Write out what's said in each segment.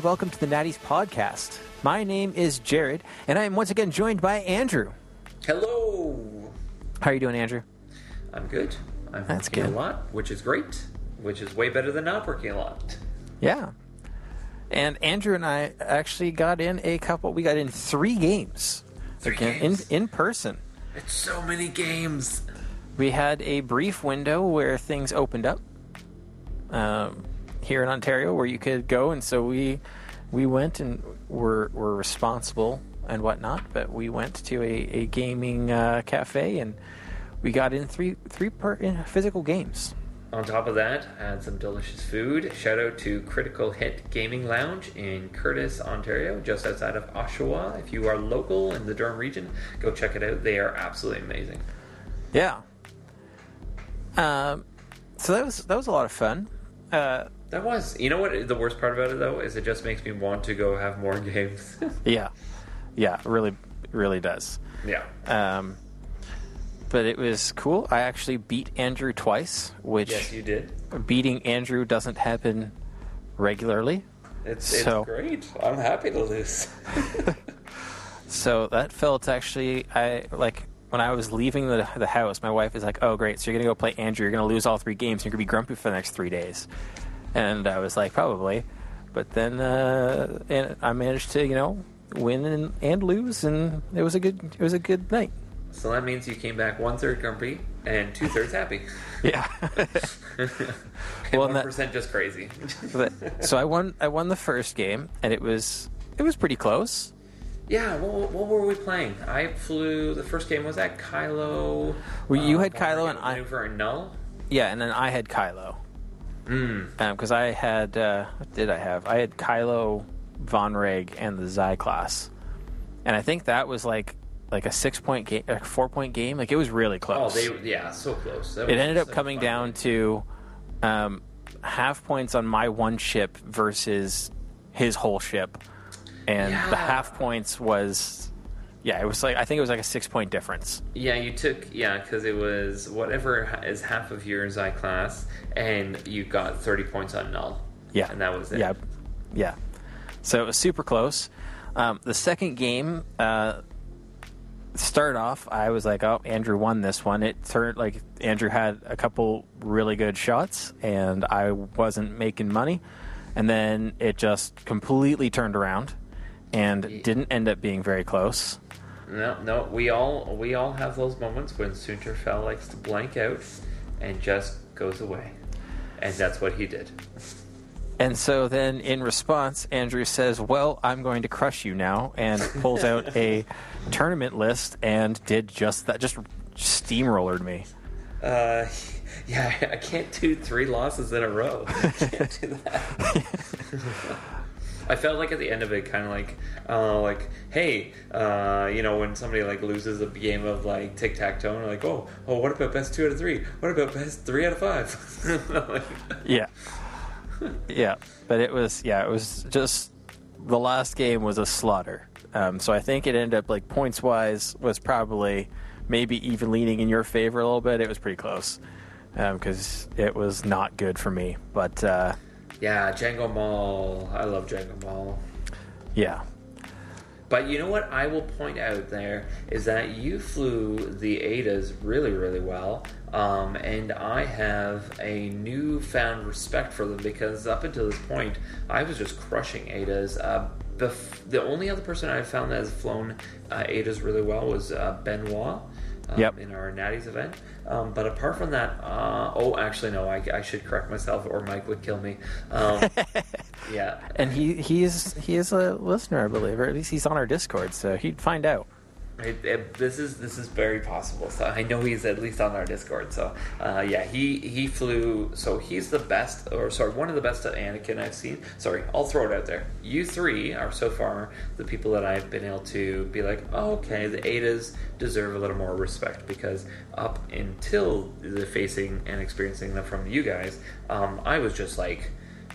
And welcome to the Natties Podcast. My name is Jared, and I am once again joined by Andrew. Hello. How are you doing, Andrew? I'm good. I'm That's working good. a lot, which is great. Which is way better than not working a lot. Yeah. And Andrew and I actually got in a couple. We got in three games. Three Again, games. in in person. It's so many games. We had a brief window where things opened up um, here in Ontario, where you could go, and so we we went and were were responsible and whatnot. But we went to a, a gaming uh, cafe and we got in three three per, in physical games. On top of that, had some delicious food. Shout out to Critical Hit Gaming Lounge in Courtice, Ontario, just outside of Oshawa. If you are local in the Durham region, go check it out. They are absolutely amazing. Yeah. Um, so that was that was a lot of fun. Uh, That was. You know what? The worst part about it though is it just makes me want to go have more games. yeah, yeah, it really, really does. yeah. Um, but it was cool. I actually beat Andrew twice, which Yes, you did. beating Andrew doesn't happen regularly. It's, it's So- great. I'm happy to lose. So that felt actually, I like when I was leaving the the house. My wife is like, "Oh, great! So you're gonna go play Andrew. You're gonna lose all three games. You're gonna be grumpy for the next three days." And I was like, "Probably," but then uh, and I managed to, you know, win and, and lose, and it was a good it was a good night. So that means you came back one third grumpy and two thirds happy. Yeah. Well, one percent just crazy. So I won. I won the first game, and it was it was pretty close. yeah, what, what were we playing? I flew. The first game was that Kylo. Well, you uh, had Kylo and I- maneuver and null. Yeah, and then I had Kylo. Mm. because I had uh, what did I have? I had Kylo, Vonreg, and the class, and I think that was like like a six point game, a four point game. Like it was really Oh, close. they yeah, so close. That it ended up coming down to um, half points on my one ship versus his whole ship, and the half points was yeah, it was like I think it was like a six point difference. Yeah, you took yeah because it was whatever is half of your Xi class, and you got thirty points on null. Yeah, and that was it. Yeah, yeah. So it was super close. Um, the second game uh, started off. I was like, "Oh, Andrew won this one." It turned like Andrew had a couple really good shots, and I wasn't making money. And then it just completely turned around, and didn't end up being very close. No, no, we all we all have those moments when Soontir Fel likes to blank out and just goes away, and that's what he did. And so then, in response, Andrew says, "Well, I'm going to crush you now," and pulls out a tournament list and did just that. Just steamrollered me. Uh, yeah, I can't do three losses in a row. I can't do that. I felt like at the end of it, kind of like, uh, like, hey, uh, you know, when somebody like loses a game of like tic tac toe, and like, oh, oh, what about best two out of three? What about best three out of five? Like, Yeah, yeah. But it was yeah, it was just the last game was a slaughter. Um, so I think it ended up like points wise was probably maybe even leaning in your favor a little bit. It was pretty close because it was not good for me. But uh, yeah, Django Mall. I love Django Mall. yeah, But you know what I will point out there is that you flew the Etas really, really well. Um, and I have a newfound respect for them because up until this point, I was just crushing Etas. Uh, bef- the only other person I found that has flown uh, Etas really well was uh, Benoit. Um, Yep. In our Natties event, um, but apart from that, uh, oh, actually, no, I, I should correct myself, or Mike would kill me. Um, yeah, and he he is he is a listener, I believe, or at least he's on our Discord, so he'd find out. It, this is this is very possible. So I know he's at least on our Discord. So uh, yeah, he he flew. So he's the best, or sorry, one of the best Anakin I've seen. Sorry, I'll throw it out there. You three are so far the people that I've been able to be like, oh, okay, the Etas deserve a little more respect because up until the facing and experiencing them from you guys, um, I was just like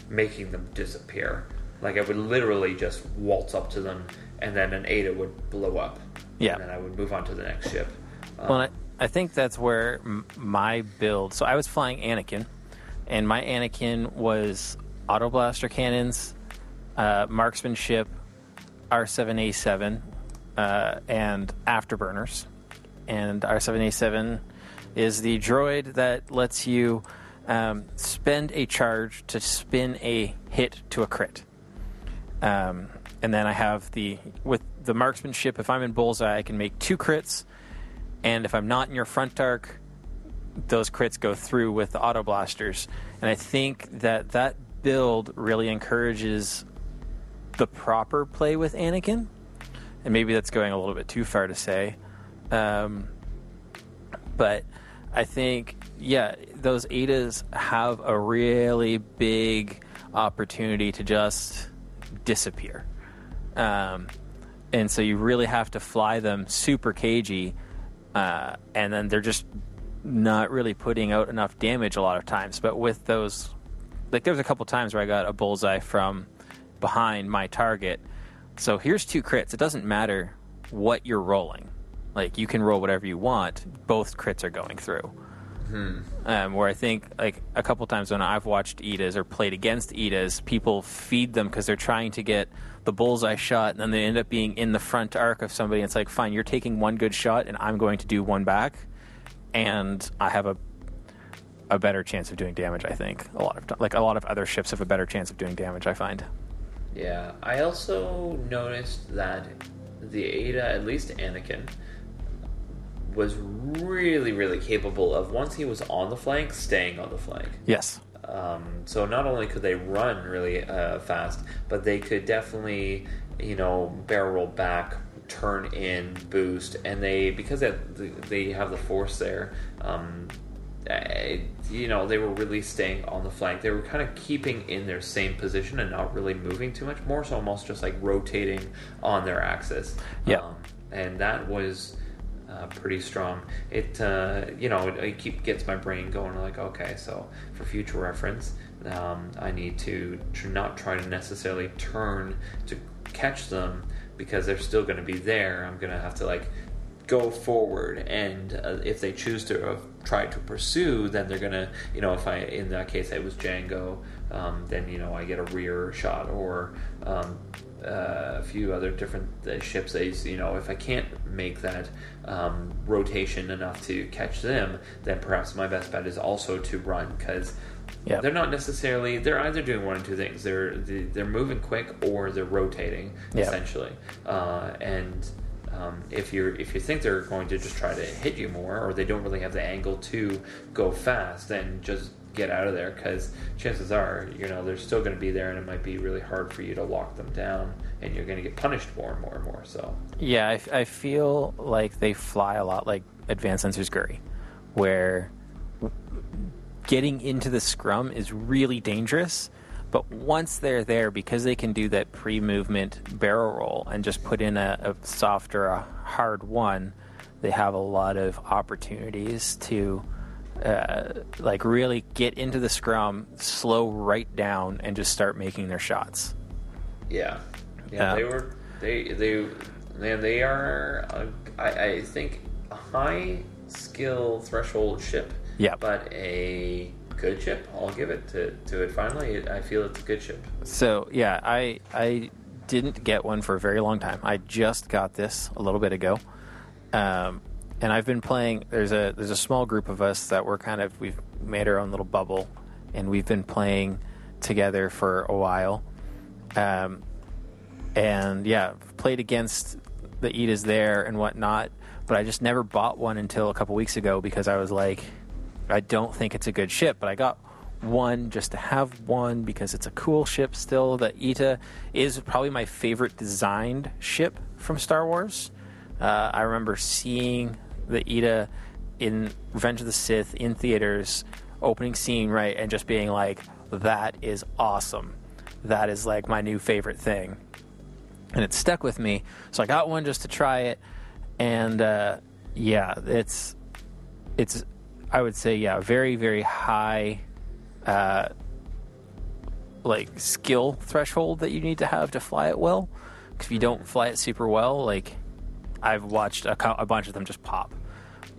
making them disappear. Like I would literally just waltz up to them, and then an Eta would blow up. Yeah. And then I would move on to the next ship. Um, Well, I, I think that's where m- my build. So I was flying Anakin, and my Anakin was auto blaster cannons, uh, marksmanship, R7A7, uh, and afterburners. And R7A7 is the droid that lets you um, spend a charge to spin a hit to a crit. Um, and then I have the with the marksmanship. If I'm in bullseye, I can make two crits, and if I'm not in your front arc, those crits go through with the auto blasters. And I think that that build really encourages the proper play with Anakin. And maybe that's going a little bit too far to say. Um, but I think, yeah, those Etas have a really big opportunity to just disappear. Um, and so you really have to fly them super cagey, uh, and then they're just not really putting out enough damage a lot of times. But with those, like there was a couple times where I got a bullseye from behind my target. So here's two crits. It doesn't matter what you're rolling. Like you can roll whatever you want. Both crits are going through. Um, where I think like a couple times when I've watched Etas or played against Etas, people feed them because they're trying to get the bullseye shot, and then they end up being in the front arc of somebody. And it's like, fine, you're taking one good shot, and I'm going to do one back, and I have a a better chance of doing damage. I think a lot of like a lot of other ships have a better chance of doing damage. I find. Yeah, I also noticed that the Eta, at least Anakin, was really, really capable of once he was on the flank, staying on the flank. Yes. Um, so not only could they run really uh, fast, but they could definitely, you know, barrel roll back, turn in, boost, and they because they they have the force there. Um, you know, they were really staying on the flank. They were kind of keeping in their same position and not really moving too much. More so, almost just like rotating on their axis. Yeah. Um, and that was uh, pretty strong. It uh, you know it, it keep gets my brain going. Like okay, so for future reference, um, I need to tr- not try to necessarily turn to catch them because they're still going to be there. I'm going to have to like go forward and uh, if they choose to uh, try to pursue then they're gonna you know if i in that case it was django um, then you know i get a rear shot or um, uh, a few other different uh, ships they you know if i can't make that um, rotation enough to catch them then perhaps my best bet is also to run because Yep. they're not necessarily they're either doing one or two things they're they're moving quick or they're rotating Yep. essentially uh, and um, if you if you think they're going to just try to hit you more, or they don't really have the angle to go fast, then just get out of there because chances are, you know, they're still going to be there, and it might be really hard for you to lock them down, and you're going to get punished more and more and more. So Yeah, I feel like they fly a lot like Advanced Sensors Guri, where getting into the scrum is really dangerous. But once they're there, because they can do that pre movement barrel roll and just put in a, a soft or a hard one, they have a lot of opportunities to uh, like really get into the scrum, slow right down, and just start making their shots. yeah, yeah, Yeah. they were they they man they are uh, I, I think a high skill threshold ship. Yeah. but a good ship. I'll give it to, to it. Finally, I feel it's a good ship. So yeah, I I didn't get one for a very long time. I just got this a little bit ago, um, and I've been playing. There's a there's a small group of us that we're kind of we've made our own little bubble, and we've been playing together for a while. Um, and yeah, played against the Etas there and whatnot, but I just never bought one until a couple weeks ago because I was like, I don't think it's a good ship, but I got one just to have one because it's a cool ship still. The Eta is probably my favorite designed ship from Star Wars. Uh, I remember seeing the Eta in Revenge of the Sith in theaters, opening scene, right, and just being like, that is awesome. That is like my new favorite thing and it stuck with me. So I got one just to try it, and uh, yeah, it's it's I would say yeah, very very high, uh, like skill threshold that you need to have to fly it well. Cause if you don't fly it super well, like I've watched a, co- a bunch of them just pop.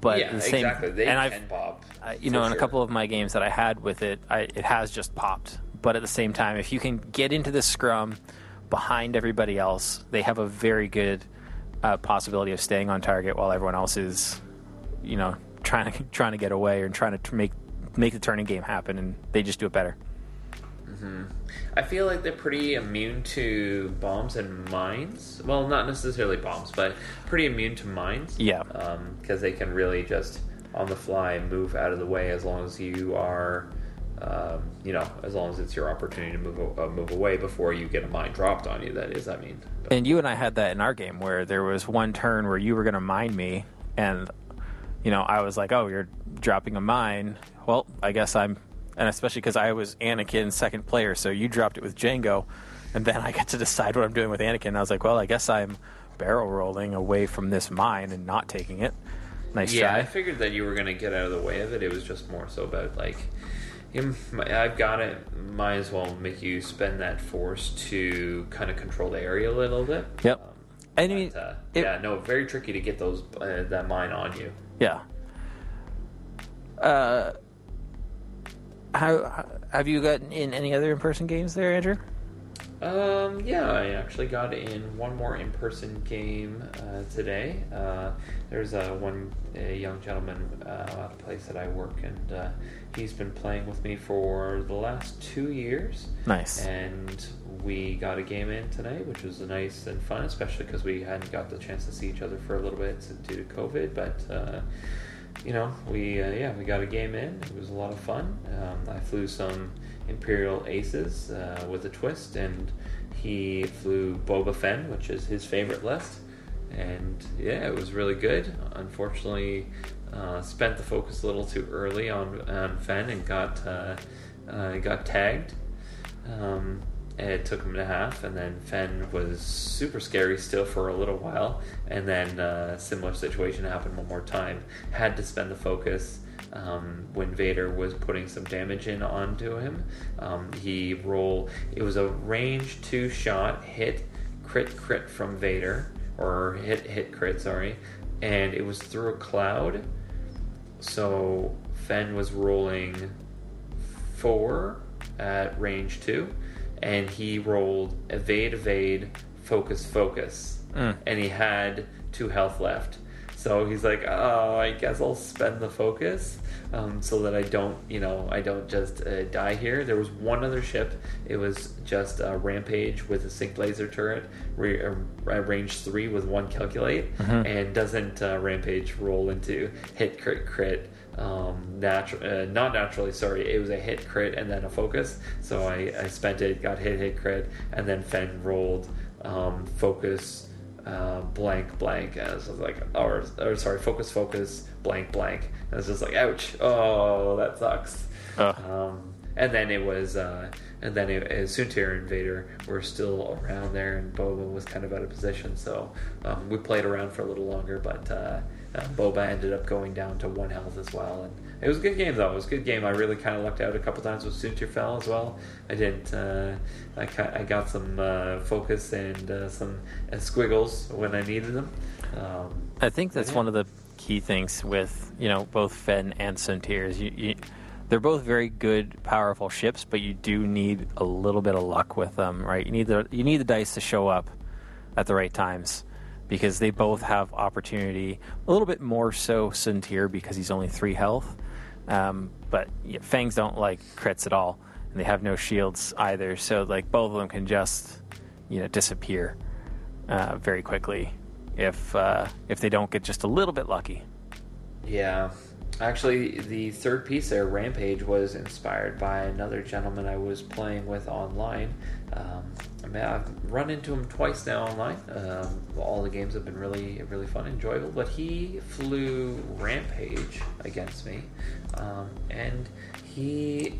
But yeah, the same, exactly. They and I've pop. I- you for know, in a couple of my games that I had with it, I, it has just popped. But at the same time, if you can get into the scrum behind everybody else. They have a very good uh, possibility of staying on target while everyone else is, you know, trying to trying to get away or trying to make make the turning game happen, and they just do it better. I feel like they're pretty immune to bombs and mines. Well, not necessarily bombs, but pretty immune to mines. Yeah. Because they can really just on the fly move out of the way as long as you are, um, you know, as long as it's your opportunity to move uh, move away before you get a mine dropped on you. That is, I mean. But- And you and I had that in our game where there was one turn where you were going to mine me, and you know I was like, "Oh, you're dropping a mine." Well, I guess I'm, and especially because I was Anakin second player, so you dropped it with Django, and then I get to decide what I'm doing with Anakin. And I was like, "Well, I guess I'm barrel rolling away from this mine and not taking it." Nice Yeah, I figured that you were going to get out of the way of it. It was just more so about like, I've got it. Might as well make you spend that force to kind of control the area a little bit. Yep. Um, I mean, but, uh, it- yeah, no, very tricky to get those uh, that mine on you. Yeah. Uh, how, have you gotten in any other in-person games there, Andrew? Um, yeah, I actually got in one more in-person game uh, today. Uh, there's a one a young gentleman uh, at a place that I work, and uh, he's been playing with me for the last two years. Nice. And we got a game in tonight, which was nice and fun, especially because we hadn't got the chance to see each other for a little bit due to COVID. But uh, you know, we uh, yeah, we got a game in. It was a lot of fun. Um, I flew some Imperial Aces uh, with a twist, and he flew Boba Fett, which is his favorite list. And yeah, it was really good. Unfortunately, uh, spent the focus a little too early on on Fenn and got uh, uh, got tagged. Um, it took him to half, and then Fenn was super scary still for a little while, and then uh, similar situation happened one more time. Had to spend the focus um, when Vader was putting some damage in onto him. Um, he roll. It was a range two shot hit crit crit from Vader or hit hit crit sorry, and it was through a cloud. So Fenn was rolling four at range two, and he rolled evade, evade, focus, focus, Mm. and he had two health left. So he's like, oh, I guess I'll spend the focus um, so that I don't, you know, I don't just uh, die here. There was one other ship. It was just a rampage with a sync laser turret, re- uh, range three with one calculate, and doesn't uh, rampage roll into hit crit crit um, natural, uh, not naturally. Sorry, it was a hit crit and then a focus. So I, I spent it, got hit hit crit, and then Fenn rolled um, focus uh, blank blank. And I was like, or, or sorry, focus focus blank blank. And I was just like, ouch, oh that sucks. Ugh. Um, and then it was, uh, and then it, uh, Soontir and Vader were still around there, and Boba was kind of out of position. So um, we played around for a little longer, but uh, Boba ended up going down to one health as well. And it was a good game, though. It was a good game. I really kind of lucked out a couple times with Soontir Fel as well. I didn't. Uh, I, ca- I got some uh, focus and uh, some uh, squiggles when I needed them. Um, I think that's Yeah. one of the key things with you know both Fenn and Soontir is you, you they're both very good, powerful ships, but you do need a little bit of luck with them, right? You need the you need the dice to show up at the right times because they both have opportunity. A little bit more so Soontir because he's only three health, um, but yeah, Fangs don't like crits at all, and they have no shields either. So like both of them can just you know disappear uh, very quickly if uh, if they don't get just a little bit lucky. Yeah. Actually, the third piece there, Rampage, was inspired by another gentleman I was playing with online. Um, I've run into him twice now online. Um, all the games have been really, really fun, enjoyable. But he flew Rampage against me, um, and he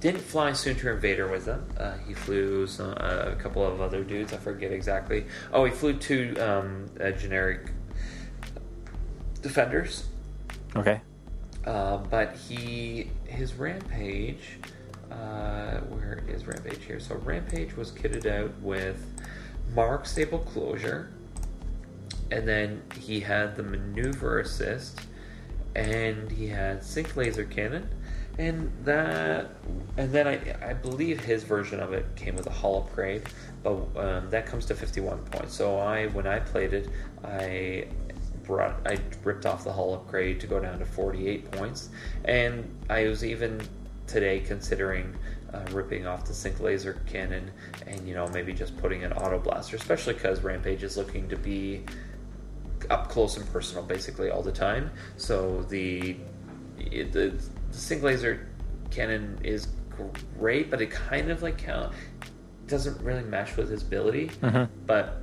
didn't fly Soontir and Vader with him. Uh, he flew some, uh, a couple of other dudes. I forget exactly. Oh, he flew two um, uh, generic defenders. Okay. Uh, but he his rampage. Uh, where is rampage here? So rampage was kitted out with mark stable closure, and then he had the maneuver assist, and he had sync laser cannon, and that, and then I, I believe his version of it came with a hull upgrade, but um, that comes to 51 points. So I, when I played it, I brought, I ripped off the hull upgrade to go down to 48 points, and I was even today considering uh, ripping off the sync laser cannon and you know maybe just putting an auto blaster, especially because Rampage is looking to be up close and personal basically all the time. So the it, the, the sync laser cannon is great, but it kind of like count doesn't really match with his ability. Mm-hmm. But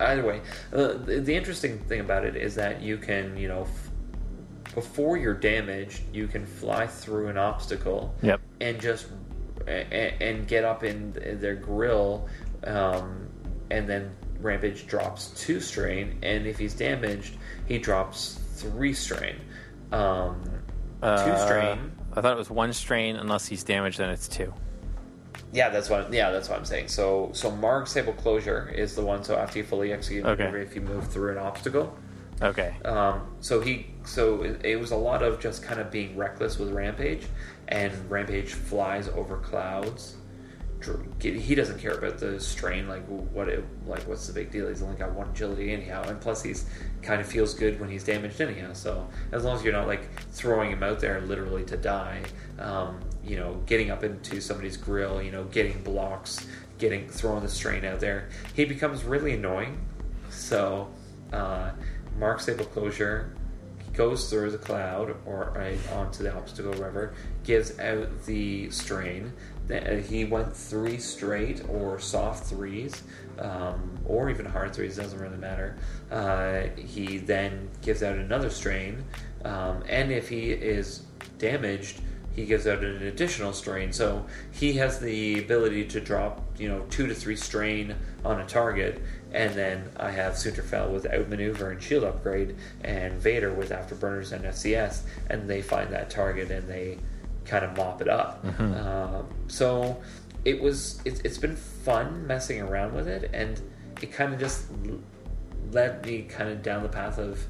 either way, uh, the, the interesting thing about it is that you can you know. F- before you're damaged, you can fly through an obstacle Yep. and just and, and get up in their grill, um, and then Rampage drops two strain, and if he's damaged, he drops three strain. Um, two Uh, strain. I thought it was one strain. Unless he's damaged, then it's two. Yeah, that's what. Yeah, that's what I'm saying. So, so Marg Sabl Closure is the one. So after you fully execute, Okay. if you move through an obstacle, Okay. Um, so he, so it, it was a lot of just kind of being reckless with Rampage, and Rampage flies over clouds. He doesn't care about the strain, like what it, like what's the big deal? He's only got one agility anyhow, and plus he's kind of feels good when he's damaged anyhow. So as long as you're not like throwing him out there literally to die, um, you know, getting up into somebody's grill, you know, getting blocks, getting throwing the strain out there, he becomes really annoying. So. Uh, Marg Sabl Closure goes through the cloud or right onto the obstacle river, gives out the strain. He went three straight or soft threes, um, or even hard threes, doesn't really matter. Uh, he then gives out another strain, um, and if he is damaged, he gives out an additional strain. So he has the ability to drop, you know, two to three strain on a target. And then I have Soontir Fel with outmaneuver and shield upgrade, and Vader with afterburners and FCS, and they find that target and they kind of mop it up. Um, so it was, it, it's been fun messing around with it, and it kind of just led me kind of down the path of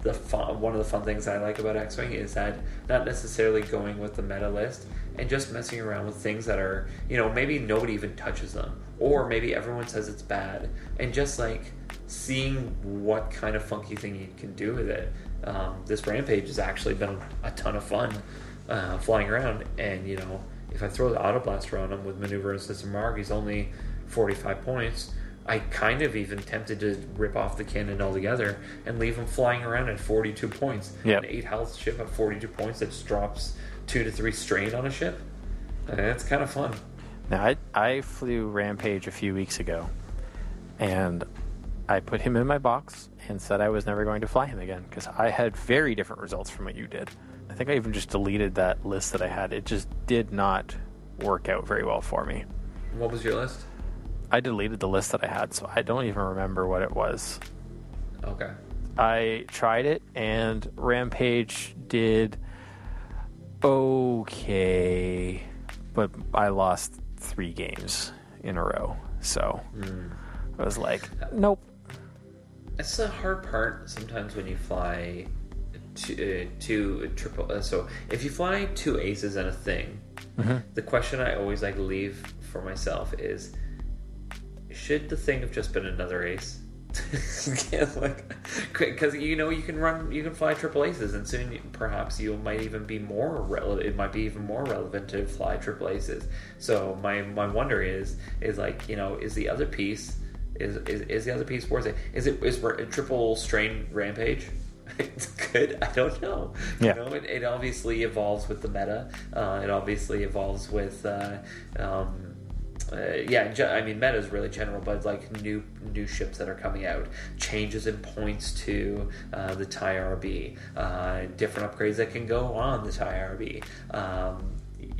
the fun, one of the fun things I like about X Wing is that not necessarily going with the meta list and just messing around with things that are, you know, maybe nobody even touches them, or maybe everyone says it's bad, and just like seeing what kind of funky thing you can do with it. Um, this rampage has actually been a ton of fun uh, flying around, and you know, if I throw the auto blaster on him with maneuver and system mark, he's only 45 points. I kind of even tempted to rip off the cannon altogether and leave him flying around at 42 points. Yep. An 8 health ship at 42 points that drops 2 to 3 strain on a ship. And that's kind of fun. Now, I, I flew Rampage a few weeks ago, and I put him in my box and said I was never going to fly him again because I had very different results from what you did. I think I even just deleted that list that I had. It just did not work out very well for me. What was your list? I deleted the list that I had, so I don't even remember what it was. Okay. I tried it, and Rampage did okay, but I lost three games in a row. So hmm. I was like, nope. That's the hard part sometimes when you fly two, uh, two triple. Uh, so if you fly two aces and a thing, the question I always like leave for myself is: Should the thing have just been another ace? yeah, like because you know you can run, you can fly triple aces, and soon perhaps you might even be more relevant. It might be even more relevant to fly triple aces. So my my wonder is is like you know is the other piece is, is, is the other piece worth it? Is it is a triple strain rampage? It's good. I don't know. Yeah. You know, it, it obviously evolves with the meta. Uh, it obviously evolves with. Uh, um, uh, yeah, ge- I mean, meta is really general, but like new new ships that are coming out, changes in points to uh, the TIE RB, uh, different upgrades that can go on the TIE RB. Um,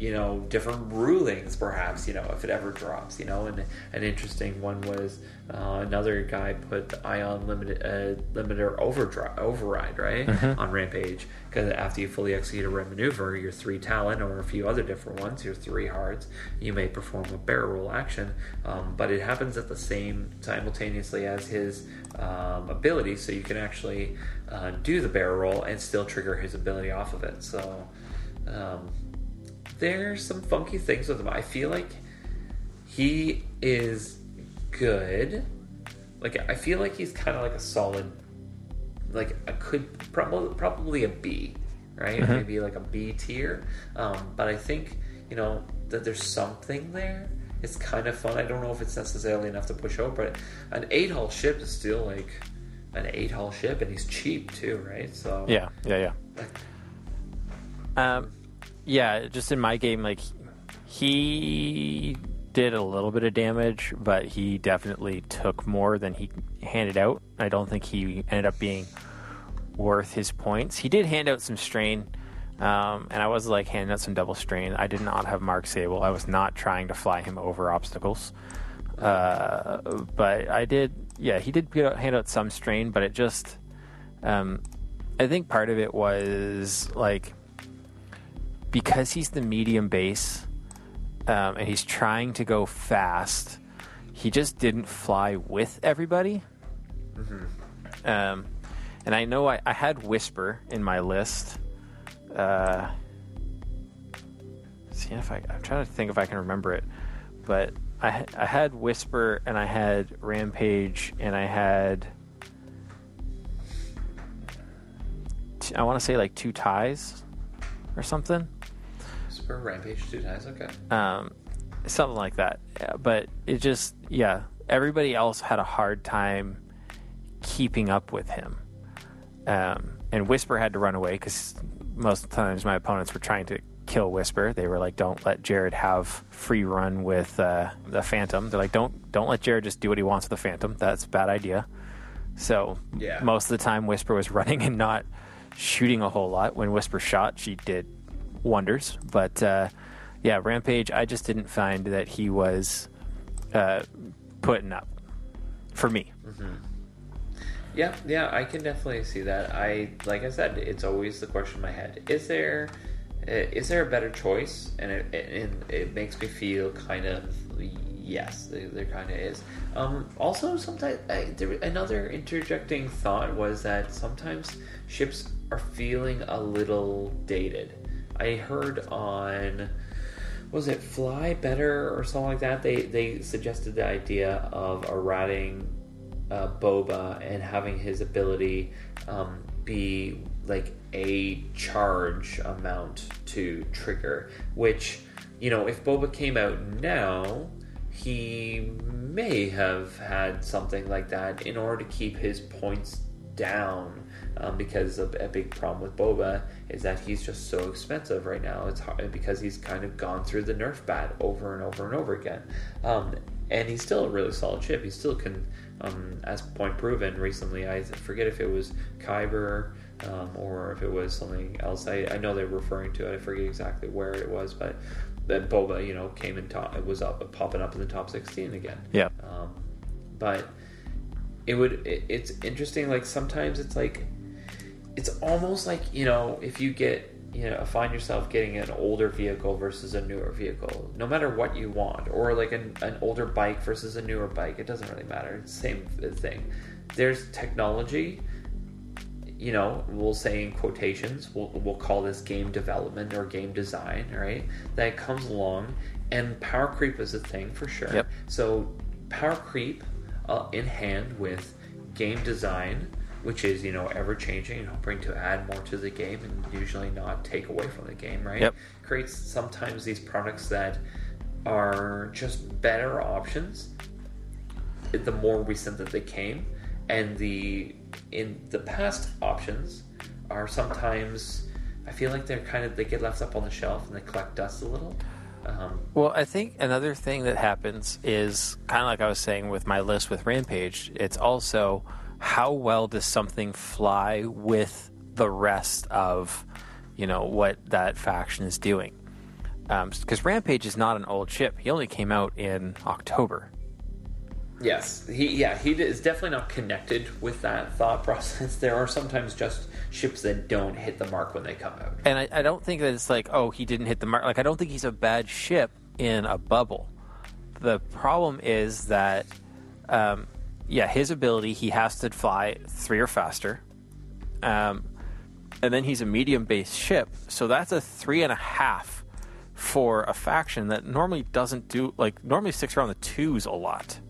you know, different rulings, perhaps, you know, if it ever drops, you know, and an interesting one was uh, another guy put the ion limited, uh, limiter overdrive, override, right, on Rampage, because after you fully execute a red maneuver, your three talent or a few other different ones, your three hearts, you may perform a barrel roll action, um, but it happens at the same simultaneously as his um, ability, so you can actually uh, do the barrel roll and still trigger his ability off of it. So Um, there's some funky things with him. I feel like he is good. Like I feel like he's kind of like a solid, like I could probably probably a B, right? Mm-hmm. Maybe like a B tier. Um, but I think you know that there's something there. It's kind of fun. I don't know if it's necessarily enough to push over, but an eight hull ship is still like an eight hull ship, and he's cheap too, right? So Yeah, yeah, yeah. Um, yeah, just in my game, like he did a little bit of damage, but he definitely took more than he handed out. I don't think he ended up being worth his points. He did hand out some strain, um, and I was like handing out some double strain. I did not have Marg Sabl. I was not trying to fly him over obstacles, uh, but I did. Yeah, he did hand out some strain, but it just. Um, I think part of it was like because he's the medium base um, and he's trying to go fast, he just didn't fly with everybody. Um, and I know I, I had Whisper in my list. Uh, see if I, I'm trying to think if I can remember it, but I, I had Whisper and I had Rampage and I had t- I want to say like two ties or something. Super Rampage two times. Okay. um, something like that. But it just, yeah, everybody else had a hard time keeping up with him. Um, and Whisper had to run away because most of the times my opponents were trying to kill Whisper. They were like, "Don't let Jared have free run with uh, the Phantom." They're like, "Don't don't let Jared just do what he wants with the Phantom. That's a bad idea." So Yeah. most of the time, Whisper was running and not shooting a whole lot. When Whisper shot, she did wonders. But uh, yeah, Rampage, I just didn't find that he was uh, putting up for me. Yeah, yeah, I can definitely see that. I like I said, it's always the question in my head: is there uh, there a better choice? And it and it makes me feel kind of yes, there, there kind of is. Um, also, sometimes I, there, another interjecting thought was that sometimes ships are feeling a little dated. I heard on was it Fly Better or something like that? They they suggested the idea of errating uh, Boba and having his ability um, be like a charge amount to trigger, which you know if Boba came out now. He may have had something like that in order to keep his points down um, because of a big problem with Boba is that he's just so expensive right now. It's hard because he's kind of gone through the nerf bat over and over and over again, um, and he's still a really solid chip. He still can, um, as point proven recently. I forget if it was Kyber um, or if it was something else. I, I know they're referring to it. I forget exactly where it was, but that Boba, you know, came and top. It was up popping up in the top sixteen again. Yeah. Um, but it would it, it's interesting like sometimes it's like it's almost like you know if you get you know find yourself getting an older vehicle versus a newer vehicle no matter what you want or like an, an older bike versus a newer bike it doesn't really matter. It's the same thing. There's technology you know we'll say in quotations we'll, we'll call this game development or game design right? That comes along and power creep is a thing for sure. Yep. so power creep uh, in hand with game design, which is you know ever changing and hoping to add more to the game and usually not take away from the game, right? Yep. Creates sometimes these products that are just better options. The more recent that they came, and the in the past options are sometimes I feel like they're kind of they get left up on the shelf and they collect dust a little. Um, Well, I think another thing that happens is kind of like I was saying with my list with Rampage. It's also how well does something fly with the rest of, you know, what that faction is doing. Because Rampage is not an old ship. He only came out in October. Yes, he yeah he is definitely not connected with that thought process. There are sometimes just ships that don't hit the mark when they come out. And I, I don't think that it's like, oh, he didn't hit the mark. Like, I don't think he's a bad ship in a bubble. The problem is that, um, yeah, his ability, he has to fly three or faster. Um, and then he's a medium based ship. So that's a three and a half for a faction that normally doesn't do like normally sticks around the twos a lot.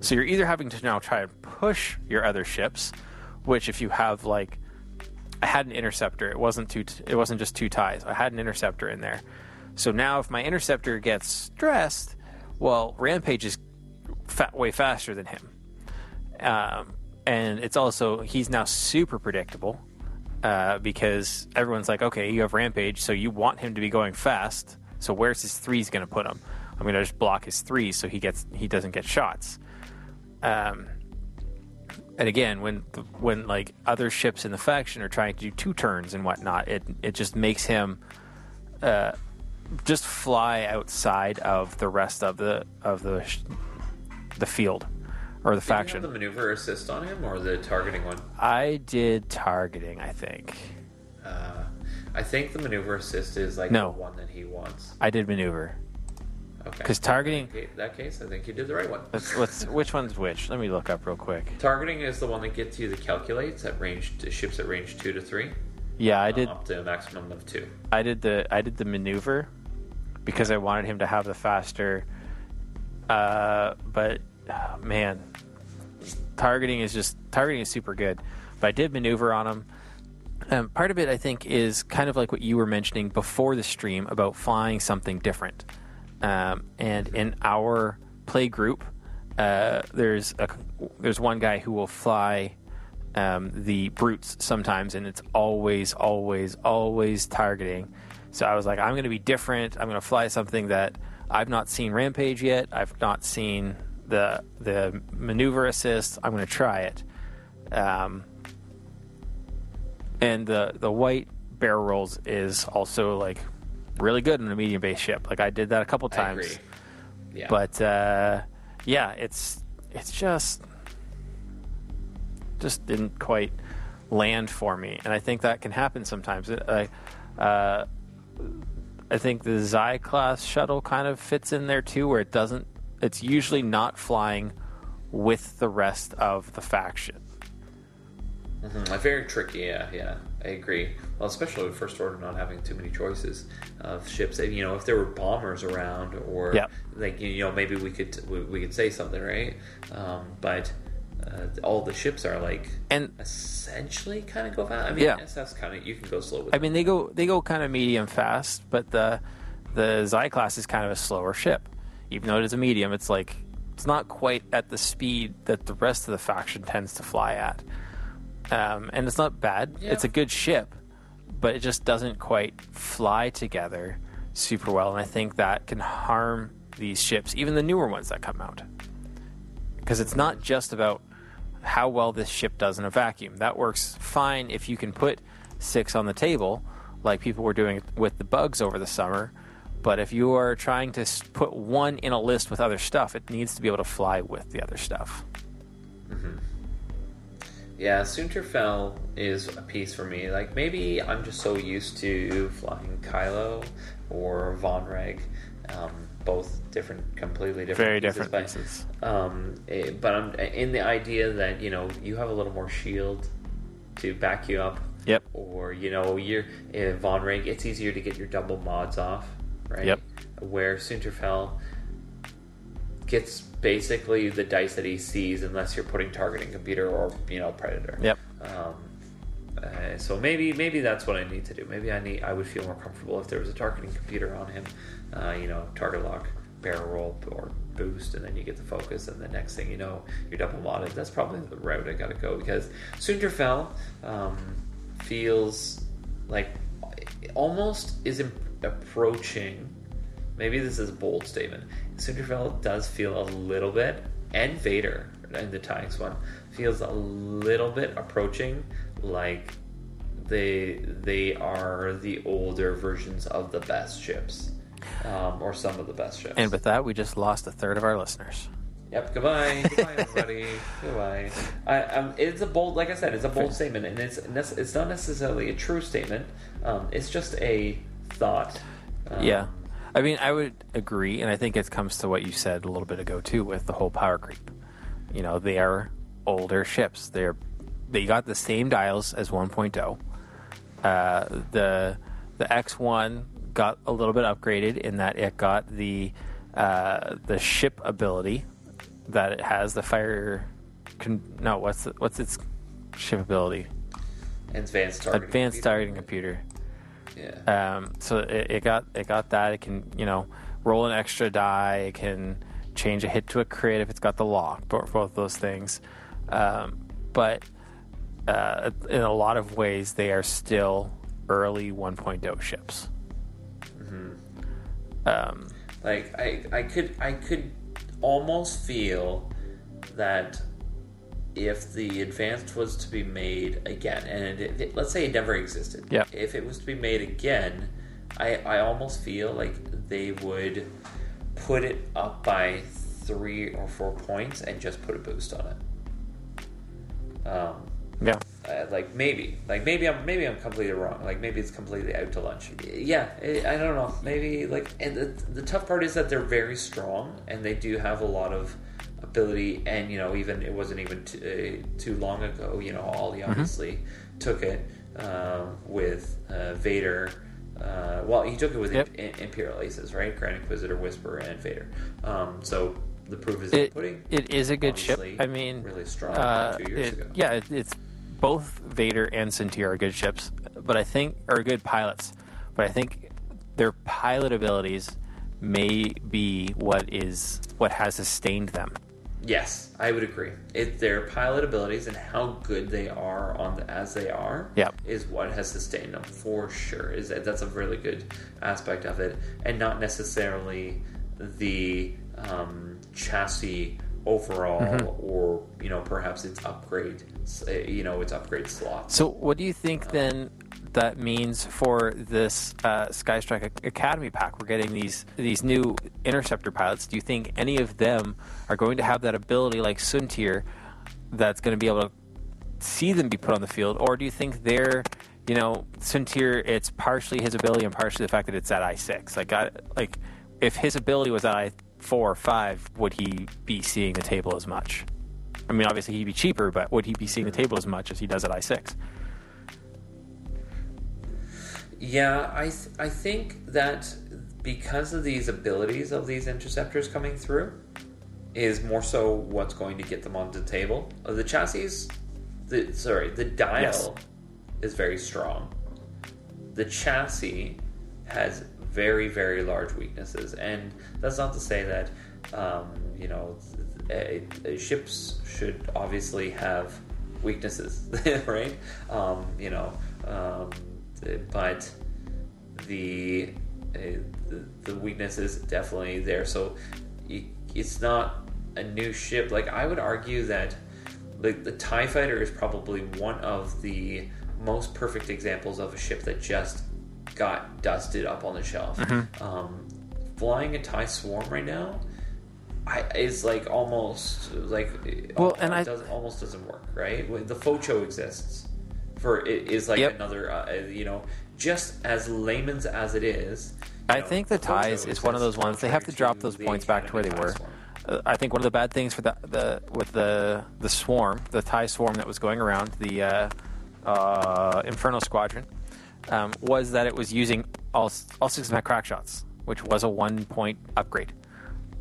So you're either having to now try and push your other ships, which if you have like I had an interceptor, it wasn't two it wasn't just two ties. I had an interceptor in there. So now if my interceptor gets stressed, well, Rampage is fa- way faster than him. Um, and it's also he's now super predictable uh, because everyone's like, okay, you have Rampage, so you want him to be going fast. So where's his threes going to put him? I'm going to just block his threes so he gets he doesn't get shots. Um, and again, when when like other ships in the faction are trying to do two turns and whatnot, it it just makes him uh, just fly outside of the rest of the of the the field or the Did faction. you have the maneuver assist on him or the targeting one? I did targeting, I think. Uh, I think the maneuver assist is like No. the one that he wants. I did maneuver Okay. because targeting. In that case, I think you did the right one. Let's, let's which one's which? Let me look up real quick. Targeting is the one that gets you the calculates at range to ships at range two to three, Yeah, I did. up to a maximum of two. I did the I did the maneuver because I wanted him to have the faster. Uh, but oh, man, targeting is just targeting is super good. But I did maneuver on him. Um, part of it, I think, is kind of like what you were mentioning before the stream about flying something different. Um, and in our play group, uh, there's a there's one guy who will fly um, the brutes sometimes, and it's always, always, always targeting. So I was like, I'm going to be different. I'm going to fly something that I've not seen Rampage yet. I've not seen the the maneuver assist. I'm going to try it. Um, and the the white barrel rolls is also like really good in a medium base ship. Like I did that a couple times. Yeah. But uh, yeah, it's it's just just didn't quite land for me, and I think that can happen sometimes. I uh, I think the Xi class shuttle kind of fits in there too, where it doesn't. It's usually not flying with the rest of the faction. Mhm, Very tricky, yeah, yeah. I agree. Well, especially with First Order not having too many choices of ships. You know, if there were bombers around, or Yeah. like you know, maybe we could we, we could say something, right? Um, but uh, all the ships are like And essentially kind of go fast. I mean, Yeah. Kind of you can go slow with. I mean, they go they go kind of medium fast, but the the Xi class is kind of a slower ship. Even though it is a medium, it's like it's not quite at the speed that the rest of the faction tends to fly at. Um, and it's not bad. Yeah. It's a good ship, but it just doesn't quite fly together super well. And I think that can harm these ships, even the newer ones that come out, because it's not just about how well this ship does in a vacuum. That works fine if you can put six on the table, like people were doing with the bugs over the summer. But if you are trying to put one in a list with other stuff, it needs to be able to fly with the other stuff. Yeah, Soontir Fel is a piece for me. Like maybe I'm just so used to flying Kylo or Vonreg, um, both different, completely different, Very pieces, different but, pieces. Um, eh, but I'm in the idea that you know you have a little more shield to back you up. Yep. Or you know you're in Vonreg. It's easier to get your double mods off, right? Yep. Where Soontir Fel gets basically the dice that he sees unless you're putting targeting computer or you know predator. Yep. Um, uh, so maybe maybe that's what I need to do. Maybe I need I would feel more comfortable if there was a targeting computer on him. Uh, you know, target lock, barrel roll, or boost, and then you get the focus, and the next thing you know, you're double modded. That's probably the route I got to go because Soontir Fel um, feels like almost is im- approaching. Maybe this is a bold statement. Soontir Fel does feel a little bit, and Vader in the TIE x1 feels a little bit approaching like they they are the older versions of the best ships, um, or some of the best ships. And with that, we just lost a third of our listeners. Yep. Goodbye. Goodbye, everybody. goodbye. I, um, it's a bold, like I said, it's a bold statement, and it's it's not necessarily a true statement. Um, it's just a thought. Um, Yeah. I mean, I would agree, and I think it comes to what you said a little bit ago too, with the whole power creep. You know, they are older ships. They're they got the same dials as 1.0. Uh, the the X1 got a little bit upgraded in that it got the uh, the ship ability that it has. The fire, con- no, what's the, what's its ship ability? Advanced targeting. Advanced targeting computer. Yeah. Um, so it, it got it got that. It can you know roll an extra die. It can change a hit to a crit if it's got the lock. Both, both those things. Um, but uh, in a lot of ways, they are still early 1.0 ships. Um, Like I, I could, I could almost feel that if the advanced was to be made again, and it, it- let's say it never existed, Yeah. If it was to be made again, I, I almost feel like they would put it up by three or four points and just put a boost on it. Um, yeah. uh, like maybe, like maybe I'm maybe I'm completely wrong. Like maybe it's completely out to lunch. Yeah, I I don't know. Maybe like, and the, the tough part is that they're very strong and they do have a lot of ability. And you know, even it wasn't even too, uh, too long ago. You know, Ollie obviously took it um, with uh, Vader. Uh, well, he took it with Yep. Im- Imperial Aces, right? Grand Inquisitor, Whisper, and Vader. Um, so the proof is in the pudding. it is a good ship. I mean, really strong uh, two years it- ago. Yeah, it, it's both Vader and Soontir are good ships, but I think are good pilots. But I think their pilot abilities may be what is what has sustained them. Yes, I would agree. It, their pilot abilities and how good they are on the, as they are Yep. is what has sustained them for sure. Is that that's a really good aspect of it, and not necessarily the um, chassis overall, Mm-hmm. or you know perhaps its upgrade, you know its upgrade slots. So, what do you think then that means for this uh, Skystrike Academy pack? We're getting these these new interceptor pilots. Do you think any of them are going to have that ability like Soontir that's going to be able to see them be put on the field, or do you think they're you know, Soontir, it's partially his ability and partially the fact that it's at I six. Like, like if his ability was at I four or five, would he be seeing the table as much? I mean, obviously he'd be cheaper, but would he be seeing the table as much as he does at I six? Yeah, I th- I think that because of these abilities of these interceptors coming through, is more so what's going to get them onto the table. Uh, the chassis, the sorry, the dial Yes. is very strong. The chassis has very very large weaknesses, and that's not to say that um, you know a, a ships should obviously have weaknesses, right? Um, you know, um, but the, uh, the the weakness is definitely there. So you, it's not a new ship. Like I would argue that like the Tie Fighter is probably one of the most perfect examples of a ship that just got dusted up on the shelf. Um, flying a Tie Swarm right now. I, is like almost like Well, and it I- does, almost doesn't work right. The Focho exists for it is like Yep. another uh, you know just as layman's as it is. I know, think the ties is one of those ones they have to drop those points back to where they were. Uh, I think one of the bad things for the, the with the the swarm, the tie swarm that was going around the uh, uh, Inferno Squadron, um, was that it was using all all six of my crack shots, which was a one point upgrade.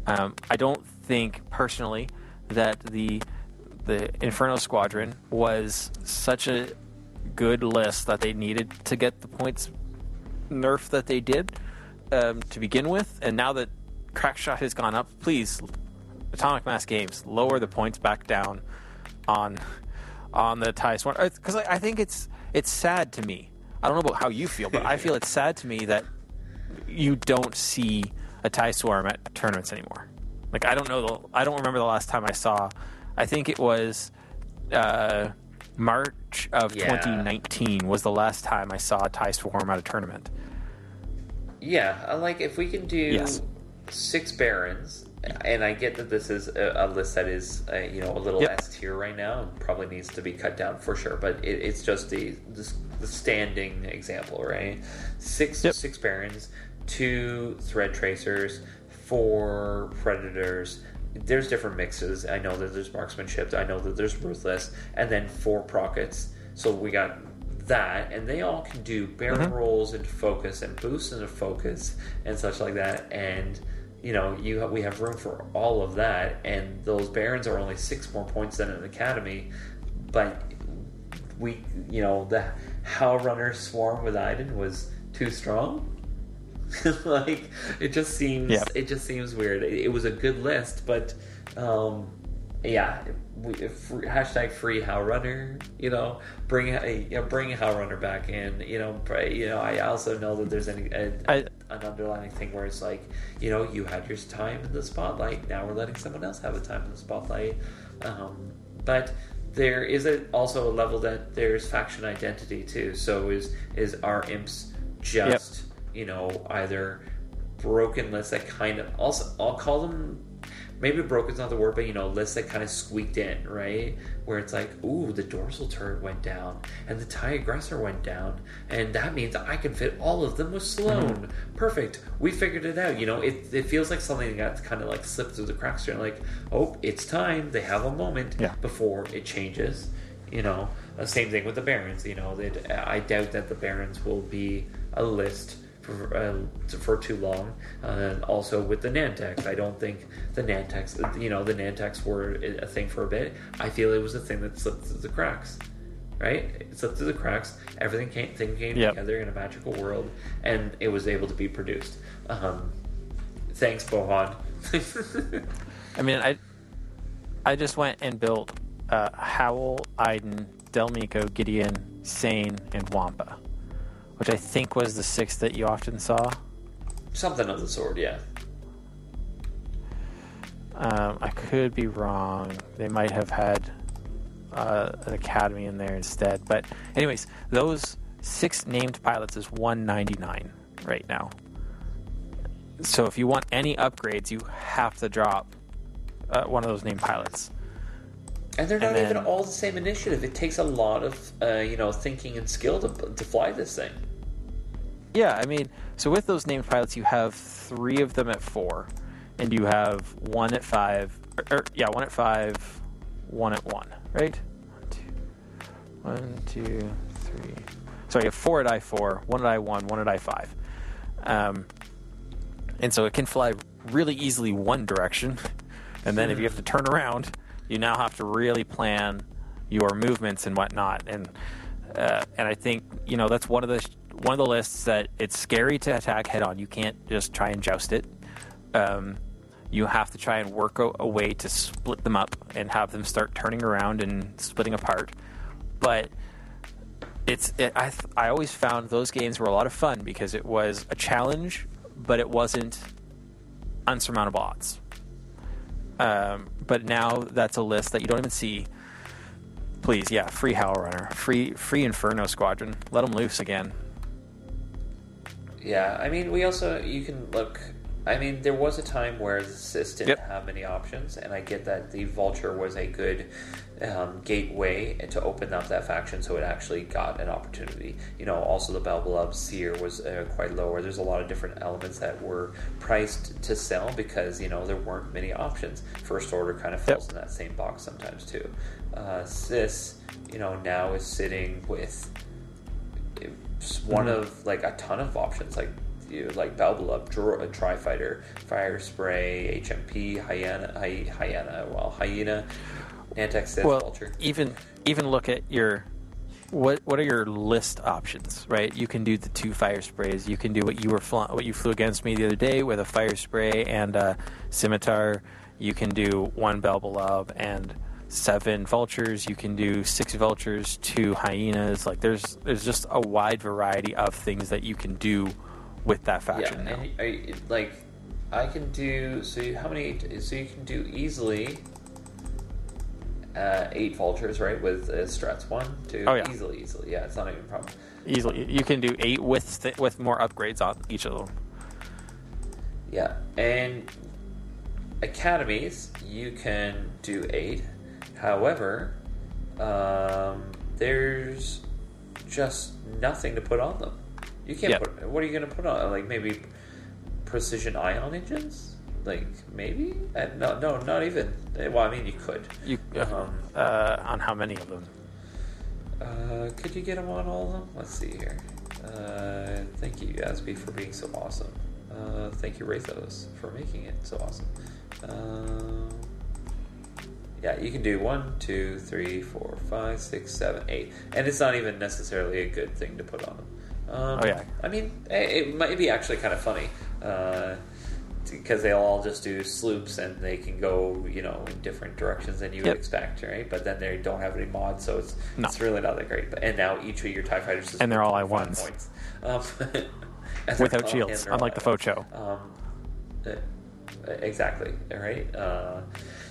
Um, I don't think personally that the the Inferno Squadron was such a good list that they needed to get the points nerf that they did um, to begin with, and now that Crackshot has gone up, please, Atomic Mass Games, lower the points back down on on the tie swarm because I, I think it's it's sad to me. I don't know about how you feel, but I feel it's sad to me that you don't see a tie swarm at tournaments anymore. Like I don't know, the, I don't remember the last time I saw. I think it was uh, March of Yeah. 2019 was the last time I saw a tie swarm at a tournament. Yeah, like if we can do Yes. six barons, and I get that this is a, a list that is uh, you know a little Yep. S tier right now, and probably needs to be cut down for sure. But it, it's just the, the the standing example, right? Six Yep. six barons, two thread tracers, four predators. There's different mixes. I know that there's marksmanship. I know that there's ruthless, and then four prockets. So we got that, and they all can do barrel Mm-hmm. rolls into focus and boosts into focus and such like that. And you know, you have, we have room for all of that, and those barons are only six more points than an academy, but we, you know, the Howlrunner swarm with Iden was too strong. like it just seems Yeah. it just seems weird. It, it was a good list, but um, yeah, we, free, hashtag free Howlrunner. You know, bring a you know, bring Howlrunner back in. You know, you know. I also know that there's any a, I- an underlying thing where it's like you know you had your time in the spotlight. Now we're letting someone else have a time in the spotlight. Um, but there is a, also a level that there's faction identity too. So is is our imps just you know either broken lists that kind of also I'll call them maybe broken's not the word, but you know lists that kind of squeaked in right where it's like ooh the dorsal turret went down and the tie aggressor went down and that means I can fit all of them with Sloane. Perfect. We figured it out. You know it it feels like something that kind of like slipped through the cracks. You're like oh it's time. They have a moment Yeah. before it changes. You know, uh, same thing with the Barons. You know, I doubt that the Barons will be a list for uh, for too long. Uh, and also with the Nantex, I don't think the Nantex. You know, the Nantex were a thing for a bit. I feel it was a thing that slipped through the cracks. Right, it slipped through the cracks. Everything came, thing came Yep. together in a magical world, and it was able to be produced. Um, thanks, Bohan. I mean, I I just went and built uh, Howl, Iden, Del Meeko, Gideon, Seyn, and Wampa, which I think was the six that you often saw. Something of the sort, yeah. Um, I could be wrong. They might have had uh, an academy in there instead. But, anyways, those six named pilots is 199 right now. So if you want any upgrades, you have to drop uh, one of those named pilots. And they're not And even all the same initiative. It takes a lot of uh, you know thinking and skill to to fly this thing. Yeah, I mean, so with those named pilots, you have three of them at four, and you have one at five. Or, or, yeah, one at five, one at one, right? One, two, one, two, three. Sorry, you have four at I four, one at I one, one at I five. Um, and so it can fly really easily one direction, and then if you have to turn around, you now have to really plan your movements and whatnot. And uh, and I think you know that's one of the one of the lists that it's scary to attack head on. You can't just try and joust it. Um, you have to try and work a, a way to split them up and have them start turning around and splitting apart. But it's it, I th- I always found those games were a lot of fun because it was a challenge, but it wasn't unsurmountable odds. Um, but now that's a list that you don't even see. Please, yeah, free Howl Runner, free free Inferno Squadron. Let them loose again. Yeah, I mean, we also you can look. I mean, there was a time where the Sis didn't Yep. have many options, and I get that the Vulture was a good um, gateway to open up that faction, so it actually got an opportunity. You know, also the Belbullab Seer was uh, quite lower. There's a lot of different elements that were priced to sell because you know there weren't many options. First Order kind of falls in that same box sometimes too. Uh, Sis, you know, now is sitting with it's one Mm-hmm. of like a ton of options like you like Belbullab, Dro- uh, Tri Fighter, Fire Spray, HMP, Hyena, Hy- Hyena, well Hyena, Nantex Sith, well, Vulture. even even look at your what what are your list options, right? You can do the two fire sprays. You can do what you were fl- what you flew against me the other day with a fire spray and a scimitar. You can do one Belbullab and seven vultures. You can do six vultures, two hyenas. Like there's there's just a wide variety of things that you can do with that Yeah, faction now. and I, like I can do so. You, how many? So you can do easily uh, eight vultures, right? With uh, strats one, two, Oh, yeah. easily, easily. Yeah, it's not even a problem. Easily, you can do eight with th- with more upgrades on each of them. Yeah, and academies you can do eight. However, um, there's just nothing to put on them. You can't Yeah. put. What are you going to put on? Like maybe precision ion engines? Like maybe? Uh, no, no, not even. Uh, Well, I mean, you could. You Um, uh, on how many of them? Uh, could you get them on all of them? Let's see here. Uh, thank you, Yasby, for being so awesome. Uh, thank you, Rathos, for making it so awesome. Um, yeah, you can do one, two, three, four, five, six, seven, eight, and it's not even necessarily a good thing to put on them. Um, Oh, yeah. I mean, it it might be actually kind of funny because they'll all just do sloops and they can go, you know, in different directions than you would expect, right? But then they don't have any mods, so it's No. it's really not that great. But, and now each of your Tie Fighters is And they're all I1s. points, um, Without shields, unlike the Focho. um, uh, exactly. All right. Uh,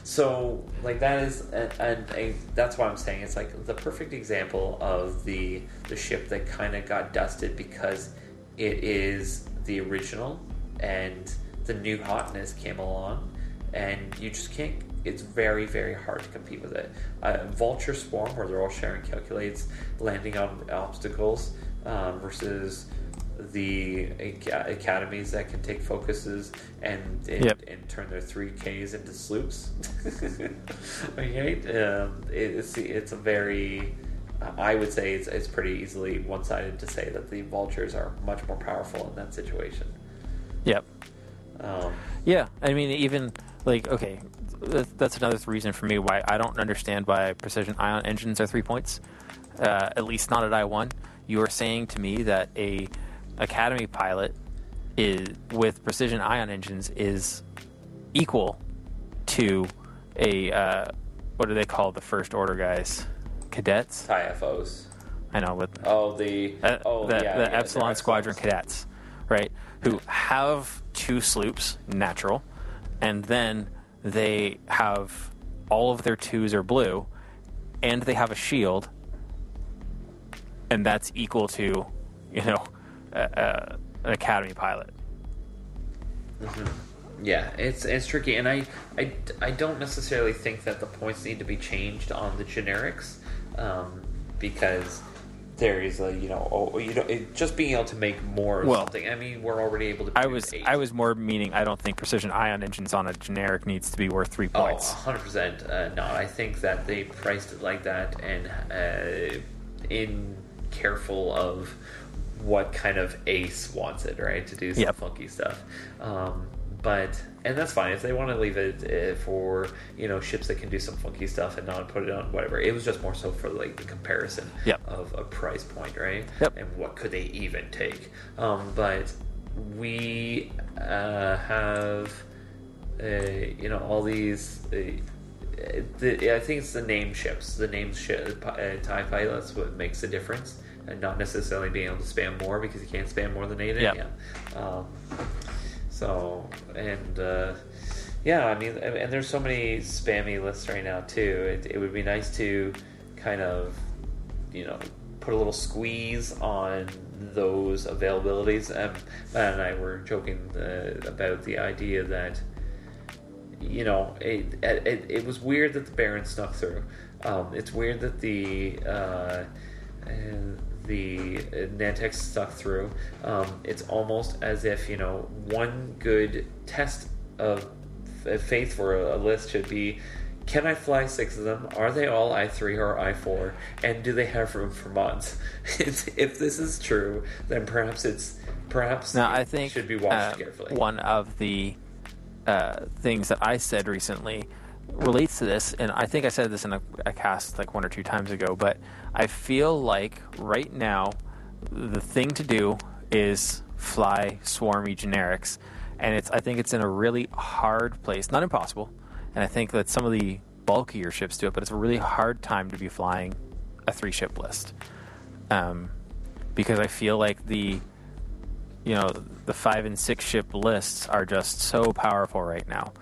so like that is, and, that's why I'm saying it's like the perfect example of the the ship that kind of got dusted because it is the original and the new hotness came along and you just can't it's very very hard to compete with it. Uh, vulture swarm where they're all sharing calculates landing on obstacles um, versus the academies that can take focuses and and, Yep. and turn their three Ks into sloops. okay, um, it's it's a very I would say it's, it's pretty easily one sided to say that the vultures are much more powerful in that situation. Yep. Um, Yeah, I mean, even like okay, that's another reason for me why I don't understand why precision ion engines are three points. Uh, at least not at I one. You are saying to me that a academy pilot is with precision ion engines is equal to a uh, what do they call the first order guys? Cadets. IFOs. I know with Oh, the uh, oh the, yeah, the yeah, Epsilon Squadron cadets, right? Who have two sloops, natural, and then they have all of their twos are blue, and they have a shield, and that's equal to, you know, uh, uh, an academy pilot. Yeah, it's it's tricky, and I, I, I don't necessarily think that the points need to be changed on the generics, um, because there is a you know oh, you know it, just being able to make more of Well, something. I mean, we're already able to. I was eight. I was more meaning I don't think precision ion engines on a generic needs to be worth three points. 100% uh, not. I think that they priced it like that and uh, in careful of what kind of ace wants it, right? To do some Yep. funky stuff. Um, but, and that's fine. If they want to leave it uh, for, you know, ships that can do some funky stuff and not put it on whatever. It was just more so for, like, the comparison Yep. of a price point, right? Yep. And what could they even take? Um, but we uh, have uh, you know all these. Uh, the, I think it's the name ships, the name ship, uh, Tie pilots, what makes the difference, and not necessarily being able to spam more because you can't spam more than eight. Yeah. Um, so and uh, yeah, I mean, and, there's so many spammy lists right now too. It, it would be nice to kind of you know put a little squeeze on those availabilities. Um, Matt and I were joking uh, about the idea that you know it, it, it was weird that the Baron snuck through. Um, it's weird that the uh, uh, the Nantex stuck through. Um, it's almost as if you know one good test of faith for a, a list should be. Can I fly six of them? Are they all I three or I four? And do they have room for mods? If this is true, then perhaps it's perhaps Now, it I think should be watched uh, carefully. one of the uh, things that I said recently relates to this, and I think I said this in a, a cast like one or two times ago, but I feel like right now the thing to do is fly swarmy generics, and it's I think it's in a really hard place, not impossible, and I think that some of the bulkier ships do it, but it's a really hard time to be flying a three ship list, um, because I feel like the you know the five and six ship lists are just so powerful right now.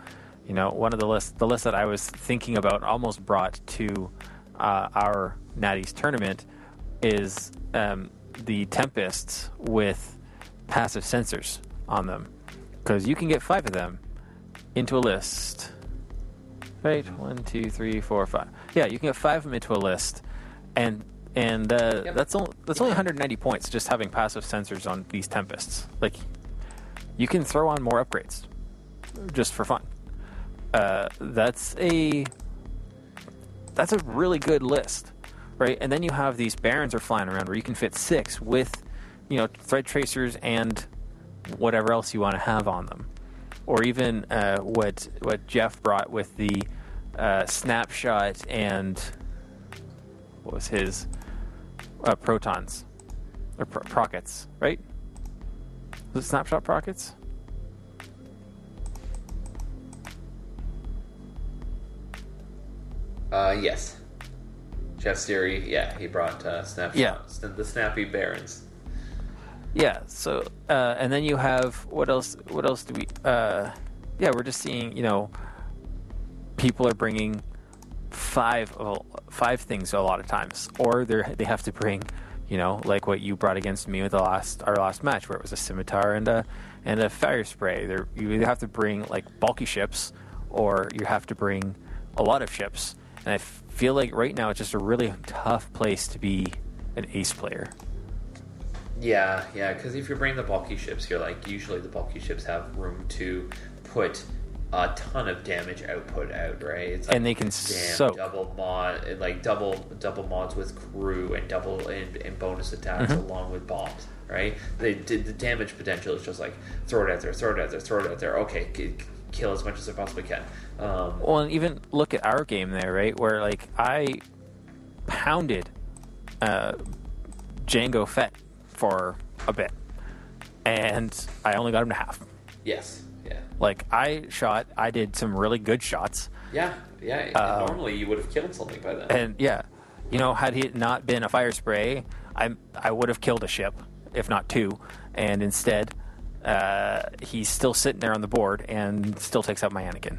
You know, one of the lists, the list that I was thinking about, almost brought to uh, our Natty's tournament, is um, the Tempests with passive sensors on them, because you can get five of them into a list. Right, one, two, three, four, five. Yeah, you can get five of them into a list, and and uh, Yep. that's only that's only 190 points just having passive sensors on these Tempests. Like, you can throw on more upgrades just for fun. Uh, that's a that's a really good list, right? And then you have these barons are flying around where you can fit six with, you know, thread tracers and whatever else you want to have on them, or even uh, what what Jeff brought with the uh, snapshot and what was his uh, protons or pro- prockets, right? Was it snapshot prockets? Uh, yes. Jeff Steary, yeah, he brought uh, snapshot, Yeah. the snappy barons. Yeah. So, uh, and then you have what else? What else do we? Uh, yeah, we're just seeing. You know, people are bringing five five things a lot of times, or they they have to bring, you know, like what you brought against me with the last our last match, where it was a scimitar and a and a fire spray. There, you either have to bring like bulky ships, or you have to bring a lot of ships. And I feel like right now it's just a really tough place to be an ace player. Yeah, yeah, because if you bring the bulky ships, you're like usually the bulky ships have room to put a ton of damage output out, right? It's like, And they can damn, soak. double mod, like double double mods with crew and double and, and bonus attacks Mm-hmm. along with bombs, right? They did the damage potential is just like throw it out there, throw it out there, throw it out there. Okay, kill as much as I possibly can. Um, Well, and even look at our game there, right? Where like I pounded uh, Jango Fett for a bit, and I only got him to half. yes, yeah, Like I shot, I did some really good shots, yeah, yeah. Um, normally you would have killed something by then. and yeah, you know, had he not been a fire spray, I I would have killed a ship, if not two, and instead. Uh, he's still sitting there on the board and still takes out my Anakin.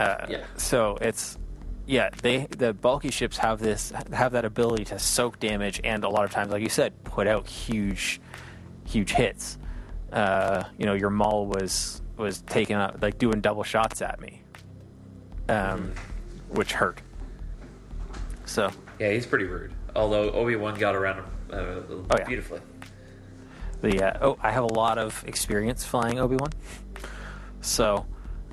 Uh, Yeah. So it's yeah, they the bulky ships have this have that ability to soak damage and a lot of times, like you said, put out huge, huge hits. Uh, you know, your Maul was was taking out like doing double shots at me, um, which hurt. So Yeah, he's pretty rude. Although Obi Wan got around him uh, Oh, yeah. beautifully. The uh, oh, I have a lot of experience flying Obi Wan, so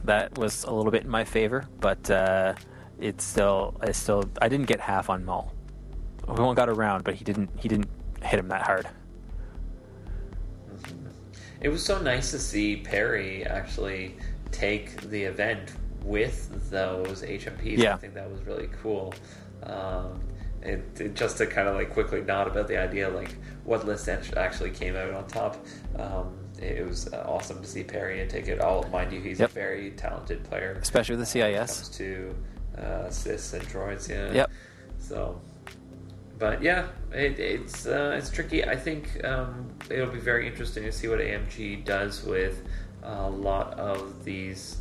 that was a little bit in my favor. But uh, it's still, I still, I didn't get half on Maul. Obi Wan got around, but he didn't, he didn't hit him that hard. It was so nice to see Perry actually take the event with those HMPs. Yeah. I think that was really cool. Um, it, it- just to kind of like quickly nod about the idea, like what list actually came out on top. Um, it, was uh, awesome to see Perry and take it all. Mind you, he's Yep. a very talented player. Especially with the it CIS. to uh, cis and droids. Yeah. Yep. So, but yeah, it, it's uh, it's tricky. I think um, it'll be very interesting to see what AMG does with a lot of these.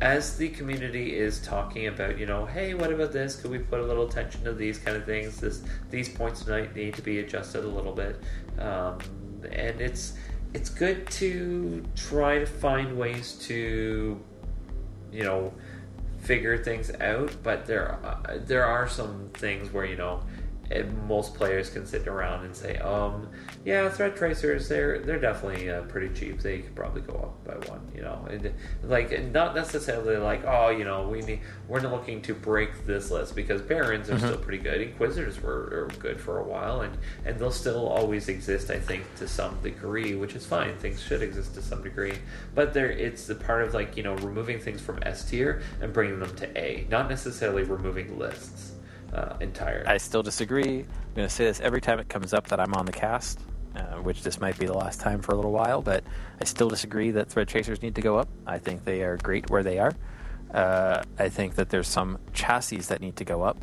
As the community is talking about, you know, hey, what about this? Could we put a little attention to these kind of things? This these points tonight need to be adjusted a little bit, um, and it's it's good to try to find ways to you know figure things out but there uh, there are some things where you know eh, most players can sit around and say um yeah thread tracers they're they're definitely uh, pretty cheap. They could probably go up by one you know? And like not necessarily like oh you know we need we're not looking to break this list because barons are still pretty good. Inquisitors were good for a while and and they'll still always exist i think to some degree which is fine. Things should exist to some degree. But there it's the part of like you know removing things from s tier and bringing them to a not necessarily removing lists uh, entirely I still disagree. I'm going to say this every time it comes up that I'm on the cast, uh, which this might be the last time for a little while, but I still disagree that thread tracers need to go up. I think they are great where they are. Uh, I think that there's some chassis that need to go up,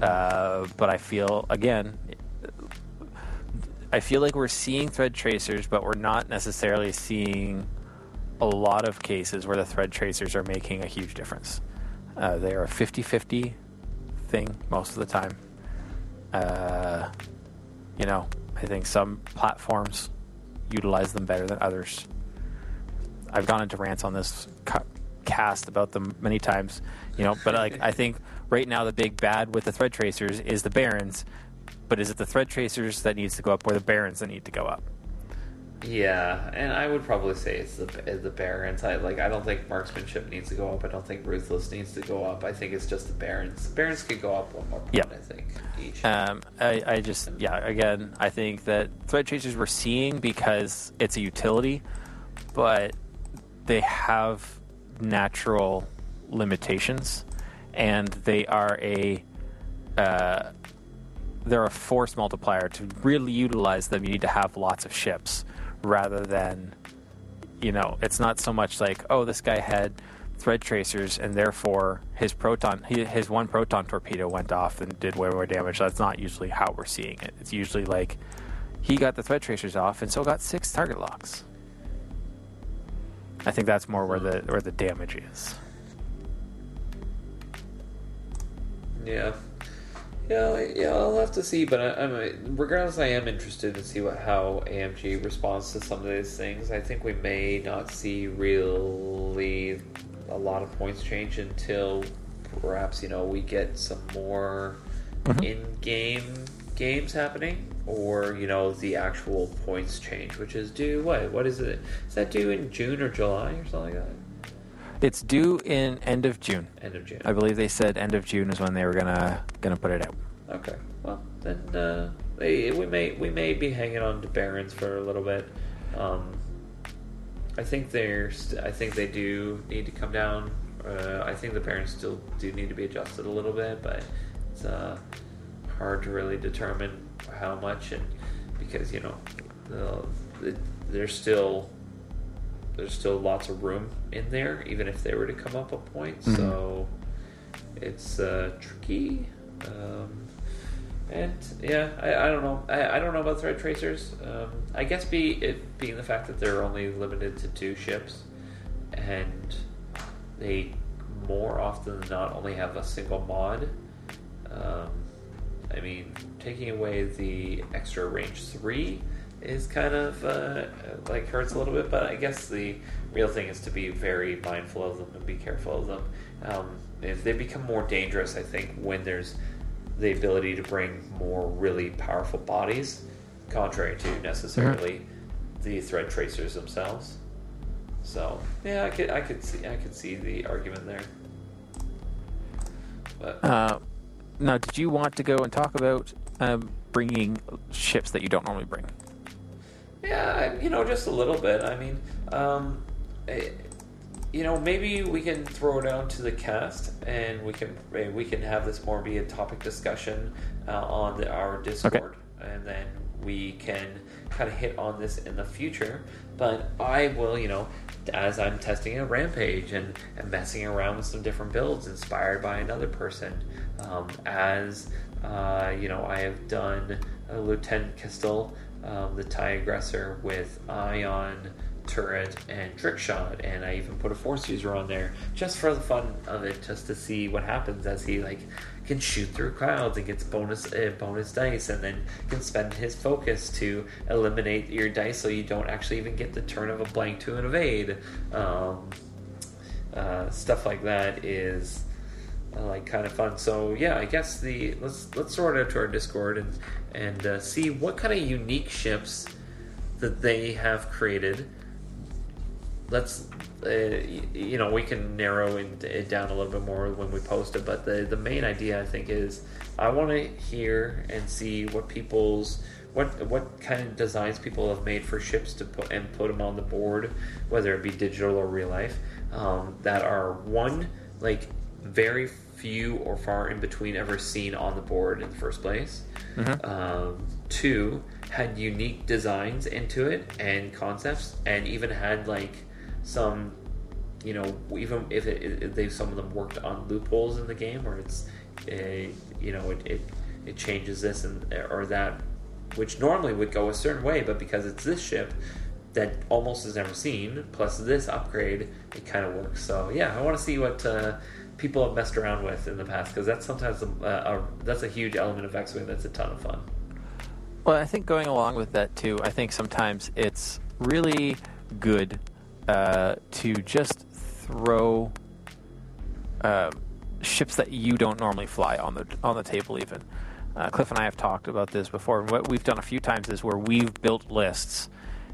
uh, but I feel again, I feel like we're seeing thread tracers, but we're not necessarily seeing a lot of cases where the thread tracers are making a huge difference. Uh, they are a 50 50 thing most of the time. Uh, you know, I think some platforms utilize them better than others. I've gone into rants on this cast about them many times, you know, but like I think right now the big bad with the thread tracers is the barons, but is it the thread tracers that needs to go up or the barons that need to go up? Yeah, and I would probably say it's the the Barons. I like. I don't think marksmanship needs to go up. I don't think ruthless needs to go up. I think it's just the Barons. Barons could go up one more point. Yep. I think each. Um, I, I just, yeah, again, I think that thread tracers we're seeing because it's a utility, but they have natural limitations, and they are a uh, they're a force multiplier. To really utilize them, you need to have lots of ships, rather than, you know, it's not so much like, oh, this guy had thread tracers and therefore his proton his one proton torpedo went off and did way more damage. That's not usually how we're seeing it. It's usually like he got the thread tracers off and so got six target locks. I think that's more where the where the damage is. Yeah, yeah, yeah. I'll have to see, but I, I'm regardless. I am interested to see what how AMG responds to some of these things. I think we may not see really a lot of points change until perhaps you know we get some more Mhm. in-game games happening, or you know the actual points change, which is due. What? What is it? Is that due in June or July or something like that? It's due in end of june End of June. i believe they said end of june is when they were gonna gonna put it out Okay. Well, then uh, they, we may we may be hanging on to Barons for a little bit. Um, I think they're st- I think they do need to come down. Uh, I think the Barons still do need to be adjusted a little bit, but it's uh, hard to really determine how much and because you know the, the, there's still there's still lots of room in there even if they were to come up a point. Mhm. So it's uh, tricky. Um, and yeah, I, I don't know. I, I don't know about thread tracers. Um, I guess be it being the fact that they're only limited to two ships, and they more often than not only have a single mod. Um, I mean, taking away the extra range three is kind of uh, like hurts a little bit, but I guess the real thing is to be very mindful of them and be careful of them. Um, if they become more dangerous, I think when there's the ability to bring more really powerful bodies, contrary to necessarily the thread tracers themselves. So yeah, I could I could see I could see the argument there. But uh, now did you want to go and talk about um, bringing ships that you don't normally bring Yeah, you know, just a little bit. I mean, um, eh, you know, maybe we can throw it out to the cast, and we can eh, we can have this more be a topic discussion uh, on the, our Discord, and then we can kind of hit on this in the future. But I will, you know, as I'm testing a rampage and, and messing around with some different builds inspired by another person, um, as uh, you know, I have done uh, Lieutenant Kestal, um, the TIE aggressor, with Ion, Turret, and Trick Shot, and I even put a Force user on there just for the fun of it, just to see what happens as he like can shoot through clouds and gets bonus uh, bonus dice, and then can spend his focus to eliminate your dice, so you don't actually even get the turn of a blank to an evade. Um, uh, stuff like that is uh, like kind of fun. So yeah, I guess the let's let's sort it out to our Discord and and uh, see what kind of unique ships that they have created. Let's uh, you know we can narrow it down a little bit more when we post it, but the the main idea I think is I want to hear and see what people's what what kind of designs people have made for ships to put and put them on the board, whether it be digital or real life, um, that are one like very few or far in between ever seen on the board in the first place. Um, two had unique designs into it and concepts, and even had like some, you know, even if, it, if they some of them worked on loopholes in the game, where it's, a, you know, it, it it changes this and or that, which normally would go a certain way, but because it's this ship that almost is never seen, plus this upgrade, it kind of works. So yeah, I want to see what uh, people have messed around with in the past because that's sometimes a, a, that's a huge element of X Wing that's a ton of fun. Well, I think going along with that too, I think sometimes it's really good uh, to just throw uh, ships that you don't normally fly on the on the table. Even uh, Cliff and I have talked about this before. What we've done a few times is where we've built lists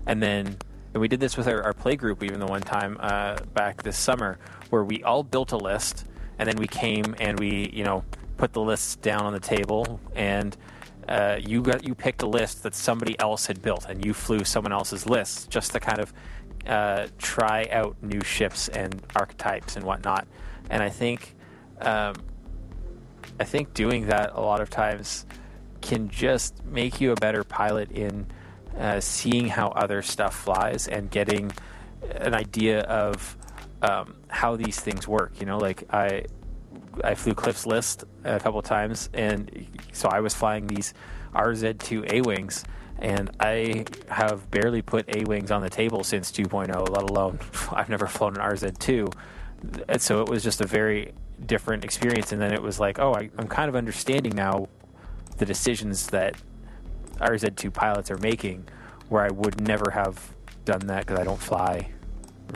and then and we did this with our, our play group even the one time uh, back this summer where we all built a list and then we came and we you know put the lists down on the table and uh, you got you picked a list that somebody else had built and you flew someone else's list just to kind of uh, try out new ships and archetypes and whatnot. And I think um, I think doing that a lot of times can just make you a better pilot in uh, seeing how other stuff flies and getting an idea of um, how these things work. You know, like I I flew Cliff's list a couple times, and so I was flying these RZ2 A wings, and I have barely put A wings on the table since 2.0, let alone I've never flown an RZ2. And so it was just a very different experience. And then it was like, oh, I, I'm kind of understanding now the decisions that RZ2 pilots are making, where I would never have done that because I don't fly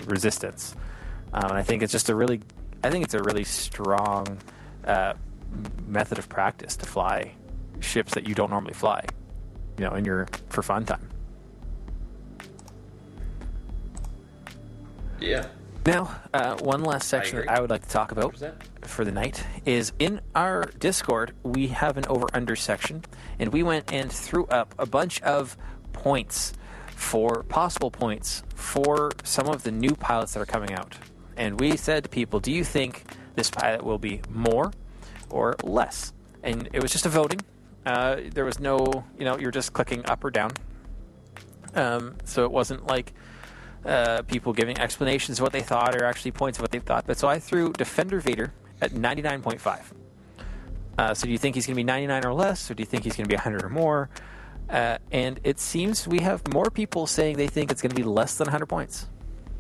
resistance. Um, and I think it's just a really, I think it's a really strong uh, method of practice to fly ships that you don't normally fly, you know, in your for fun time. Yeah. Now, uh, one last section agree. that I would like to talk about 100%. for the night is in our Discord, we have an over under section, and we went and threw up a bunch of points for possible points for some of the new pilots that are coming out. And we said to people, do you think this pilot will be more or less? And it was just a voting. Uh, there was no, you know, you're just clicking up or down. Um, so it wasn't like uh, people giving explanations of what they thought or actually points of what they thought. But so I threw Defender Vader at 99.5. Uh, so do you think he's going to be 99 or less, or do you think he's going to be 100 or more? Uh, and it seems we have more people saying they think it's going to be less than 100 points.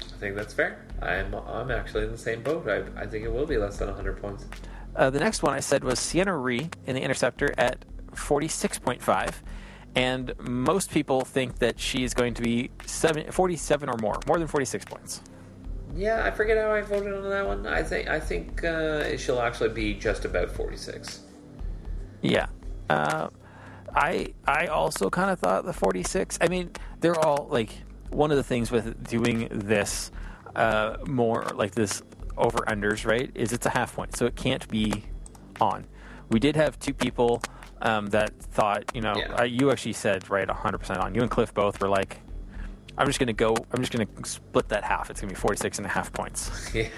I think that's fair. I'm I'm actually in the same boat. I, I think it will be less than 100 points. Uh, the next one I said was Ciena Ree in the Interceptor at 46.5. And most people think that she's going to be seven, 47 or more, more than 46 points. Yeah, I forget how I voted on that one. I think I think uh, she'll actually be just about 46. Yeah. Uh, I I also kind of thought the 46. I mean, they're all like one of the things with doing this uh, more like this over unders, right? Is it's a half point, so it can't be on. We did have two people um, that thought, you know, Yeah. uh, you actually said right 100% on. You and Cliff both were like, I'm just going to go, I'm just going to split that half. It's going to be 46 and a half points. yeah,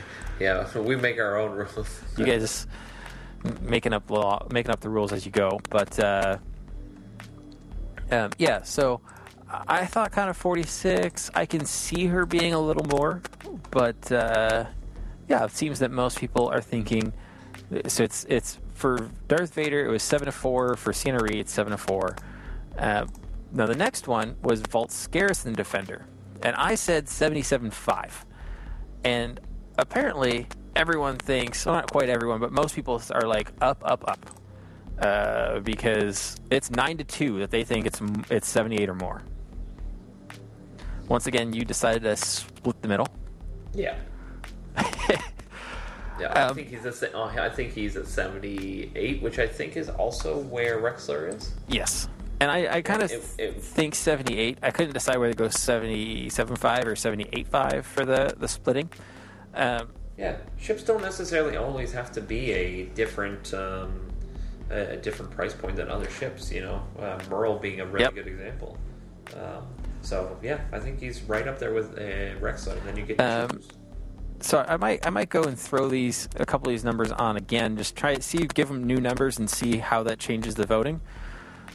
yeah. We make our own rules. you guys m- making up law, making up the rules as you go. But uh, um, yeah, so I I thought kind of 46. I can see her being a little more, but uh, yeah, it seems that most people are thinking. So it's it's for Darth Vader. It was seven to four for Ciena Reed. It's seven to four. Uh, now the next one was Vult Skerris Defender, and I said seventy-seven five, And apparently, everyone thinks, well, not quite everyone, but most people are like up, up, up. Uh, because it's 9 to 2 that they think it's it's 78 or more. Once again, you decided to split the middle. Yeah. Yeah, I Um, think he's at, oh, I think he's at 78, which I think is also where Rexler is. Yes. And I, I kind of think 78. I couldn't decide whether to go seventy seven five or seventy eight five for the, the splitting. Um, Yeah, ships don't necessarily always have to be a different um, a a different price point than other ships. You know, uh, Merle being a really Yep. good example. Um, so yeah, I think he's right up there with uh, Rexler. And then you get ships. So I might I might go and throw these a couple of these numbers on again. Just try see give them new numbers and see how that changes the voting.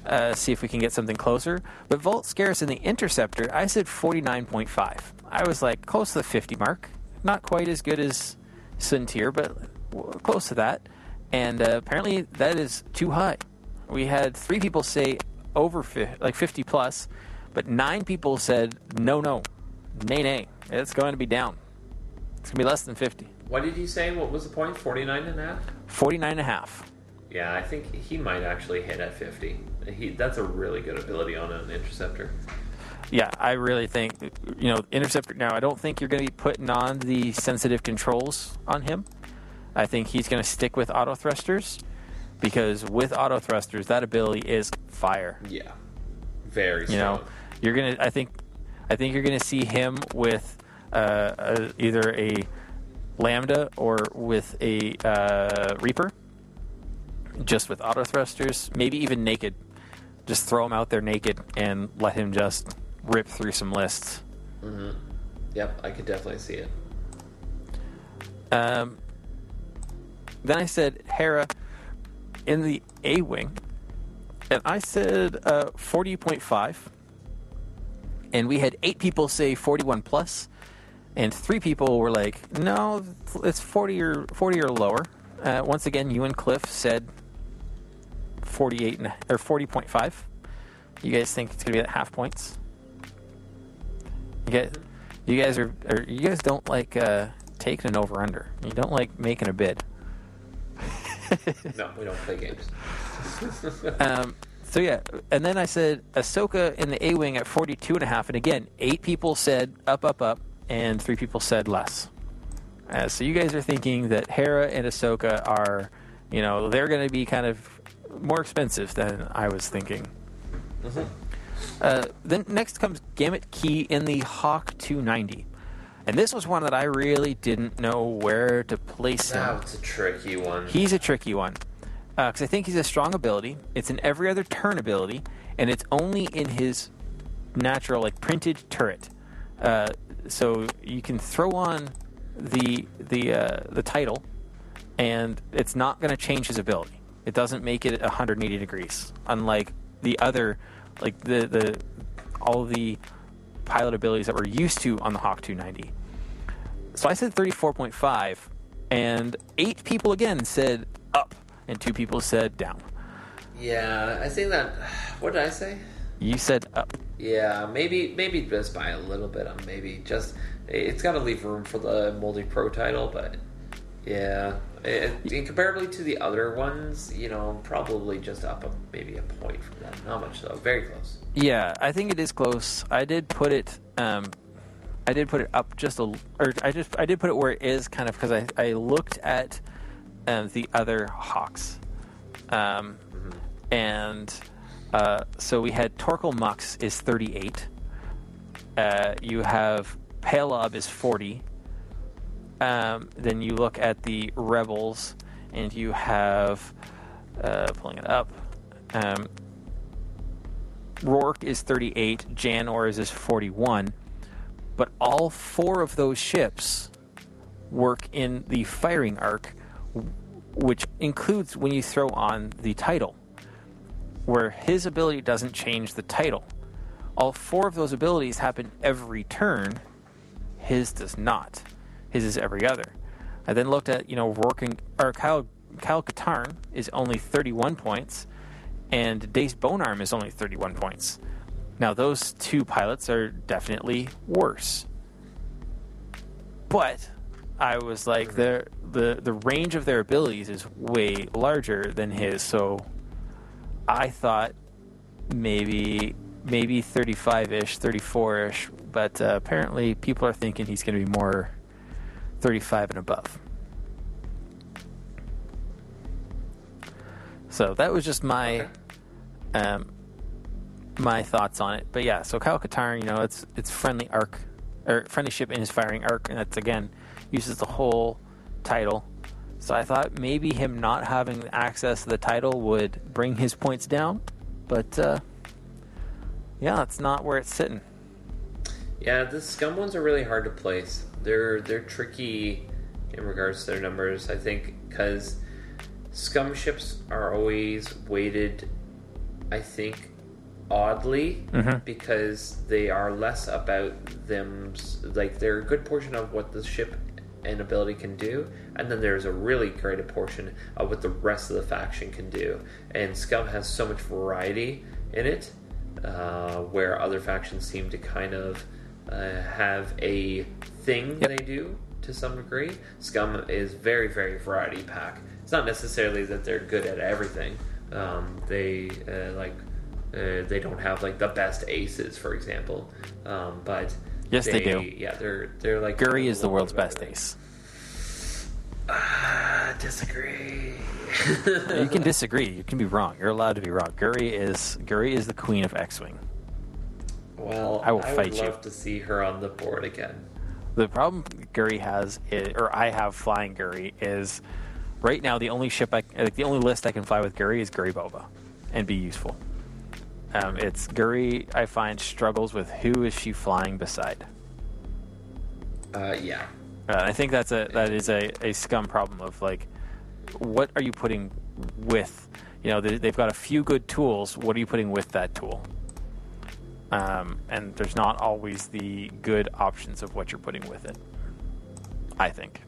Uh, see if we can get something closer. But Vult Skerris in the Interceptor, I said forty nine point five. I was like close to the fifty mark. Not quite as good as Soontir, but close to that. And uh, apparently that is too high. We had three people say over fi- like fifty plus, but nine people said no, no, nay, nay. It's going to be down. It's going to be less than 50. What did you say? What was the point? 49 and a half? 49 and a half. Yeah, I think he might actually hit at 50. He, that's a really good ability on an interceptor. Yeah, I really think, you know, Interceptor. Now, I don't think you're going to be putting on the sensitive controls on him. I think he's going to stick with auto thrusters because with auto thrusters, that ability is fire. Yeah, very You know, you're going to, I think, I think you're going to see him with uh, either a Lambda or with a uh, Reaper, just with auto thrusters, maybe even naked. Just throw him out there naked and let him just rip through some lists. Yep, I could definitely see it. Um, then I said Hera in the A wing, and I said uh, 40.5. And we had eight people say 41 plus, and three people were like, "No, it's 40 or 40 or lower." Uh, once again, you and Cliff said 48 and, or 40.5. You guys think it's gonna be at half points? You guys, you guys are, are you guys don't like uh, taking an over under. You don't like making a bid. No, we don't play games. Um, so yeah, and then I said Ahsoka in the A wing at 42 and a half, and again, eight people said up, up, up, and three people said less. Uh, so you guys are thinking that Hera and Ahsoka are, you know, they're going to be kind of more expensive than I was thinking. Uh, then next comes Gamut Key in the Hawk 290. And this was one that I really didn't know where to place him. That's a tricky one. He's a tricky one because I think he's a strong ability. It's an every other turn ability, and it's only in his natural, like printed turret. Uh, so you can throw on the the uh, the title, and it's not going to change his ability. It doesn't make it 180 degrees, unlike the other, like the the all the pilot abilities that we're used to on the Hawk 290. So I said 34.5, and eight people again said up, and two people said down. yeah, I think that. What did I say? You said up. Yeah, maybe maybe just by a little bit. Maybe just it's got to leave room for the Moldy Crow title, but yeah, it, in comparably to the other ones, you know, probably just up a, maybe a point from that. Not much though. Very close. Yeah, I think it is close. I did put it. Um, I did put it up just a, or I just I did put it where it is, kind of because I I looked at um, the other Hawks, um, and uh, so we had Torkil Mux is 38. Uh, you have Palob is 40. Um, then you look at the Rebels, and you have uh, pulling it up. Um, Roark is 38, Jan Ors is 41, but all four of those ships work in the firing arc, which includes when you throw on the title, where his ability doesn't change the title. All four of those abilities happen every turn, his does not. His is every other. I then looked at, you know, working or Kyle, Kyle Katarn is only 31 points, and Dace Bonearm is only 31 points. Now, those two pilots are definitely worse. But I was like, the the the range of their abilities is way larger than his, so I thought maybe maybe 35ish, 34ish, but uh, apparently people are thinking he's going to be more 35 and above. So that was just my um, my thoughts on it. But yeah, so Kyle Katarn, you know, it's it's friendly arc or friendly ship in his firing arc, and that's again uses the whole title. So I thought maybe him not having access to the title would bring his points down, but uh, yeah, that's not where it's sitting. Yeah, the scum ones are really hard to place. They're they're tricky in regards to their numbers. I think because scum ships are always weighted. I think oddly Mhm. because they are less about them. Like they're a good portion of what the ship and ability can do, and then there's a really great portion of what the rest of the faction can do. And scum has so much variety in it uh, where other factions seem to kind of uh, have a thing Yep. they do to some degree. Scum is very, very variety pack. It's not necessarily that they're good at everything. Um, they uh, like uh, they don't have like the best aces, for example. Um, but Yes, they do. Yeah, they're they're like Guri is the world's best ace. Ah, disagree. You can disagree. You can be wrong. You're allowed to be wrong. Guri is Guri is the queen of X-wing. Well, I will would fight you. love to see her on the board again. The problem Guri has, is, or I have flying Guri, is right now the only ship I, like the only list I can fly with Guri is Guri Boba, and be useful. Um, it's Guri. I find struggles with who is she flying beside. Uh, yeah. Uh, I think that's a that is a, a scum problem of like, what are you putting with? You know, they, they've got a few good tools. What are you putting with that tool? Um, and there's not always the good options of what you're putting with it. I think.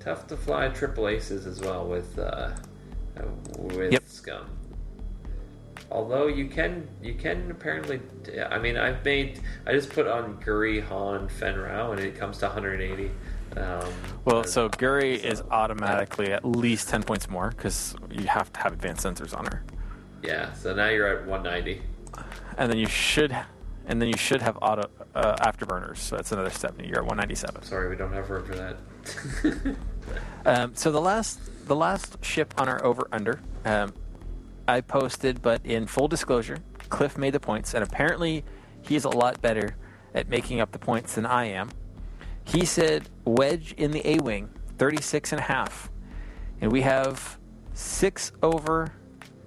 Tough to fly triple aces as well with uh, uh, with Yep. scum. Although you can you can apparently I mean I've made I just put on Guri Han Fenn Rau and it comes to 180. Um, Well, so Guri is automatically at least ten points more because you have to have advanced sensors on her, yeah. So now you're at 190. and then you should, and then you should have auto uh, afterburners. So that's another step. You're at one ninety seven. Sorry, we don't have room for that. Um, so the last the last ship on our over under, um, I posted, but in full disclosure, Cliff made the points, and apparently he's a lot better at making up the points than I am. He said wedge in the A wing, 36 and a half, and we have six over,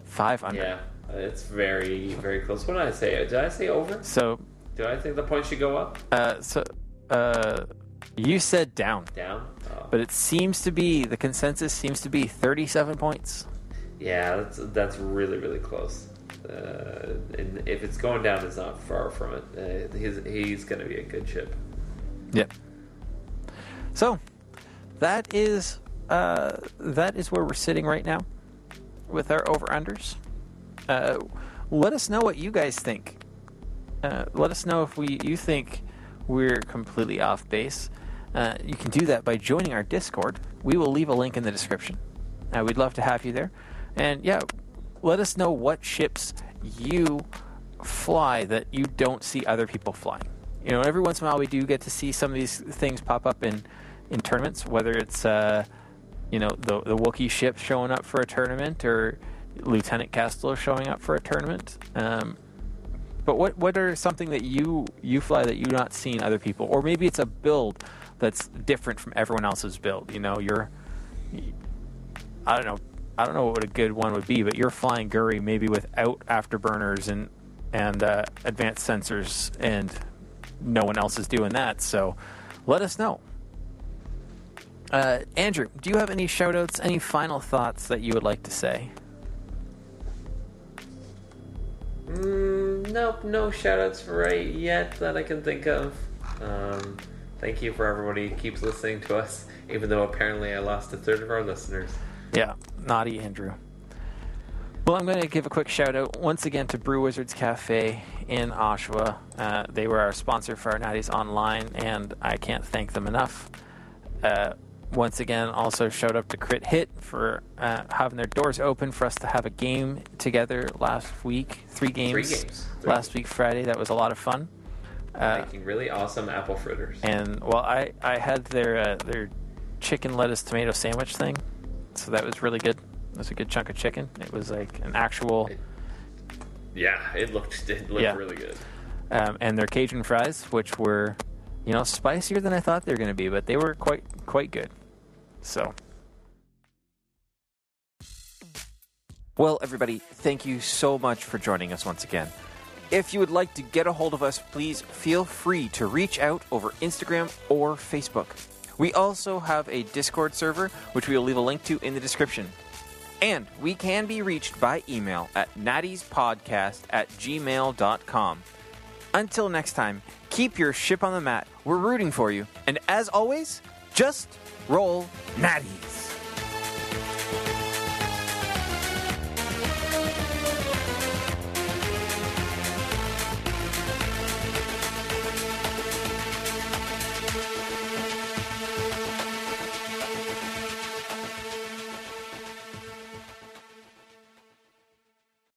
five under. yeah, it's very very close. What did I say? Did I say over? So, Do I think the points should go up? uh, so uh, you said down, Down? Oh. but it seems to be the consensus seems to be 37 points. Yeah, that's that's really really close. Uh, and if it's going down, it's not far from it. Uh, he's he's going to be a good ship. Yep. So that is uh, that is where we're sitting right now with our over unders. Uh, let us know what you guys think. Uh, let us know if we you think we're completely off base. Uh, you can do that by joining our Discord. We will leave a link in the description. We'd love to have you there. And yeah, let us know what ships you fly that you don't see other people flying. You know, every once in a while we do get to see some of these things pop up in, in tournaments, whether it's uh, you know the the Wookiee ship showing up for a tournament or Lieutenant Kestal showing up for a tournament. Um, but what what are something that you you fly that you've not seen other people, or maybe it's a build that's different from everyone else's build. You know, you're I don't know I don't know what a good one would be, but you're flying Guri maybe without afterburners and and uh, advanced sensors, and no one else is doing that. So let us know. Uh, Andrew, do you have any shoutouts, any final thoughts that you would like to say? Mm, nope, no shoutouts right yet that I can think of. Um, thank you for everybody who keeps listening to us, even though apparently I lost a third of our listeners. Yeah, naughty Andrew. Well, I'm going to give a quick shout out once again to Brew Wizards Cafe in Oshawa. Uh, they were our sponsor for our Natties Online, and I can't thank them enough. Uh, once again, also shout out to Crit Hit for uh, having their doors open for us to have a game together last week. Three games. Three games. Three. Last week, Friday. That was a lot of fun. Uh, Making really awesome apple fritters. and well, I I had their uh, their chicken lettuce tomato sandwich thing, so that was really good. It was a good chunk of chicken. It was like an actual, yeah, it looked it looked Yeah. really good. um, and their Cajun fries, which were, you know, spicier than I thought they were going to be, but they were quite quite good. So. Well, everybody, thank you so much for joining us once again. If you would like to get a hold of us, please feel free to reach out over Instagram or Facebook. We also have a Discord server, which we will leave a link to in the description. And we can be reached by email at nattiespodcast at gmail.com. Until next time, keep your ship on the mat. We're rooting for you. And as always, just roll natties.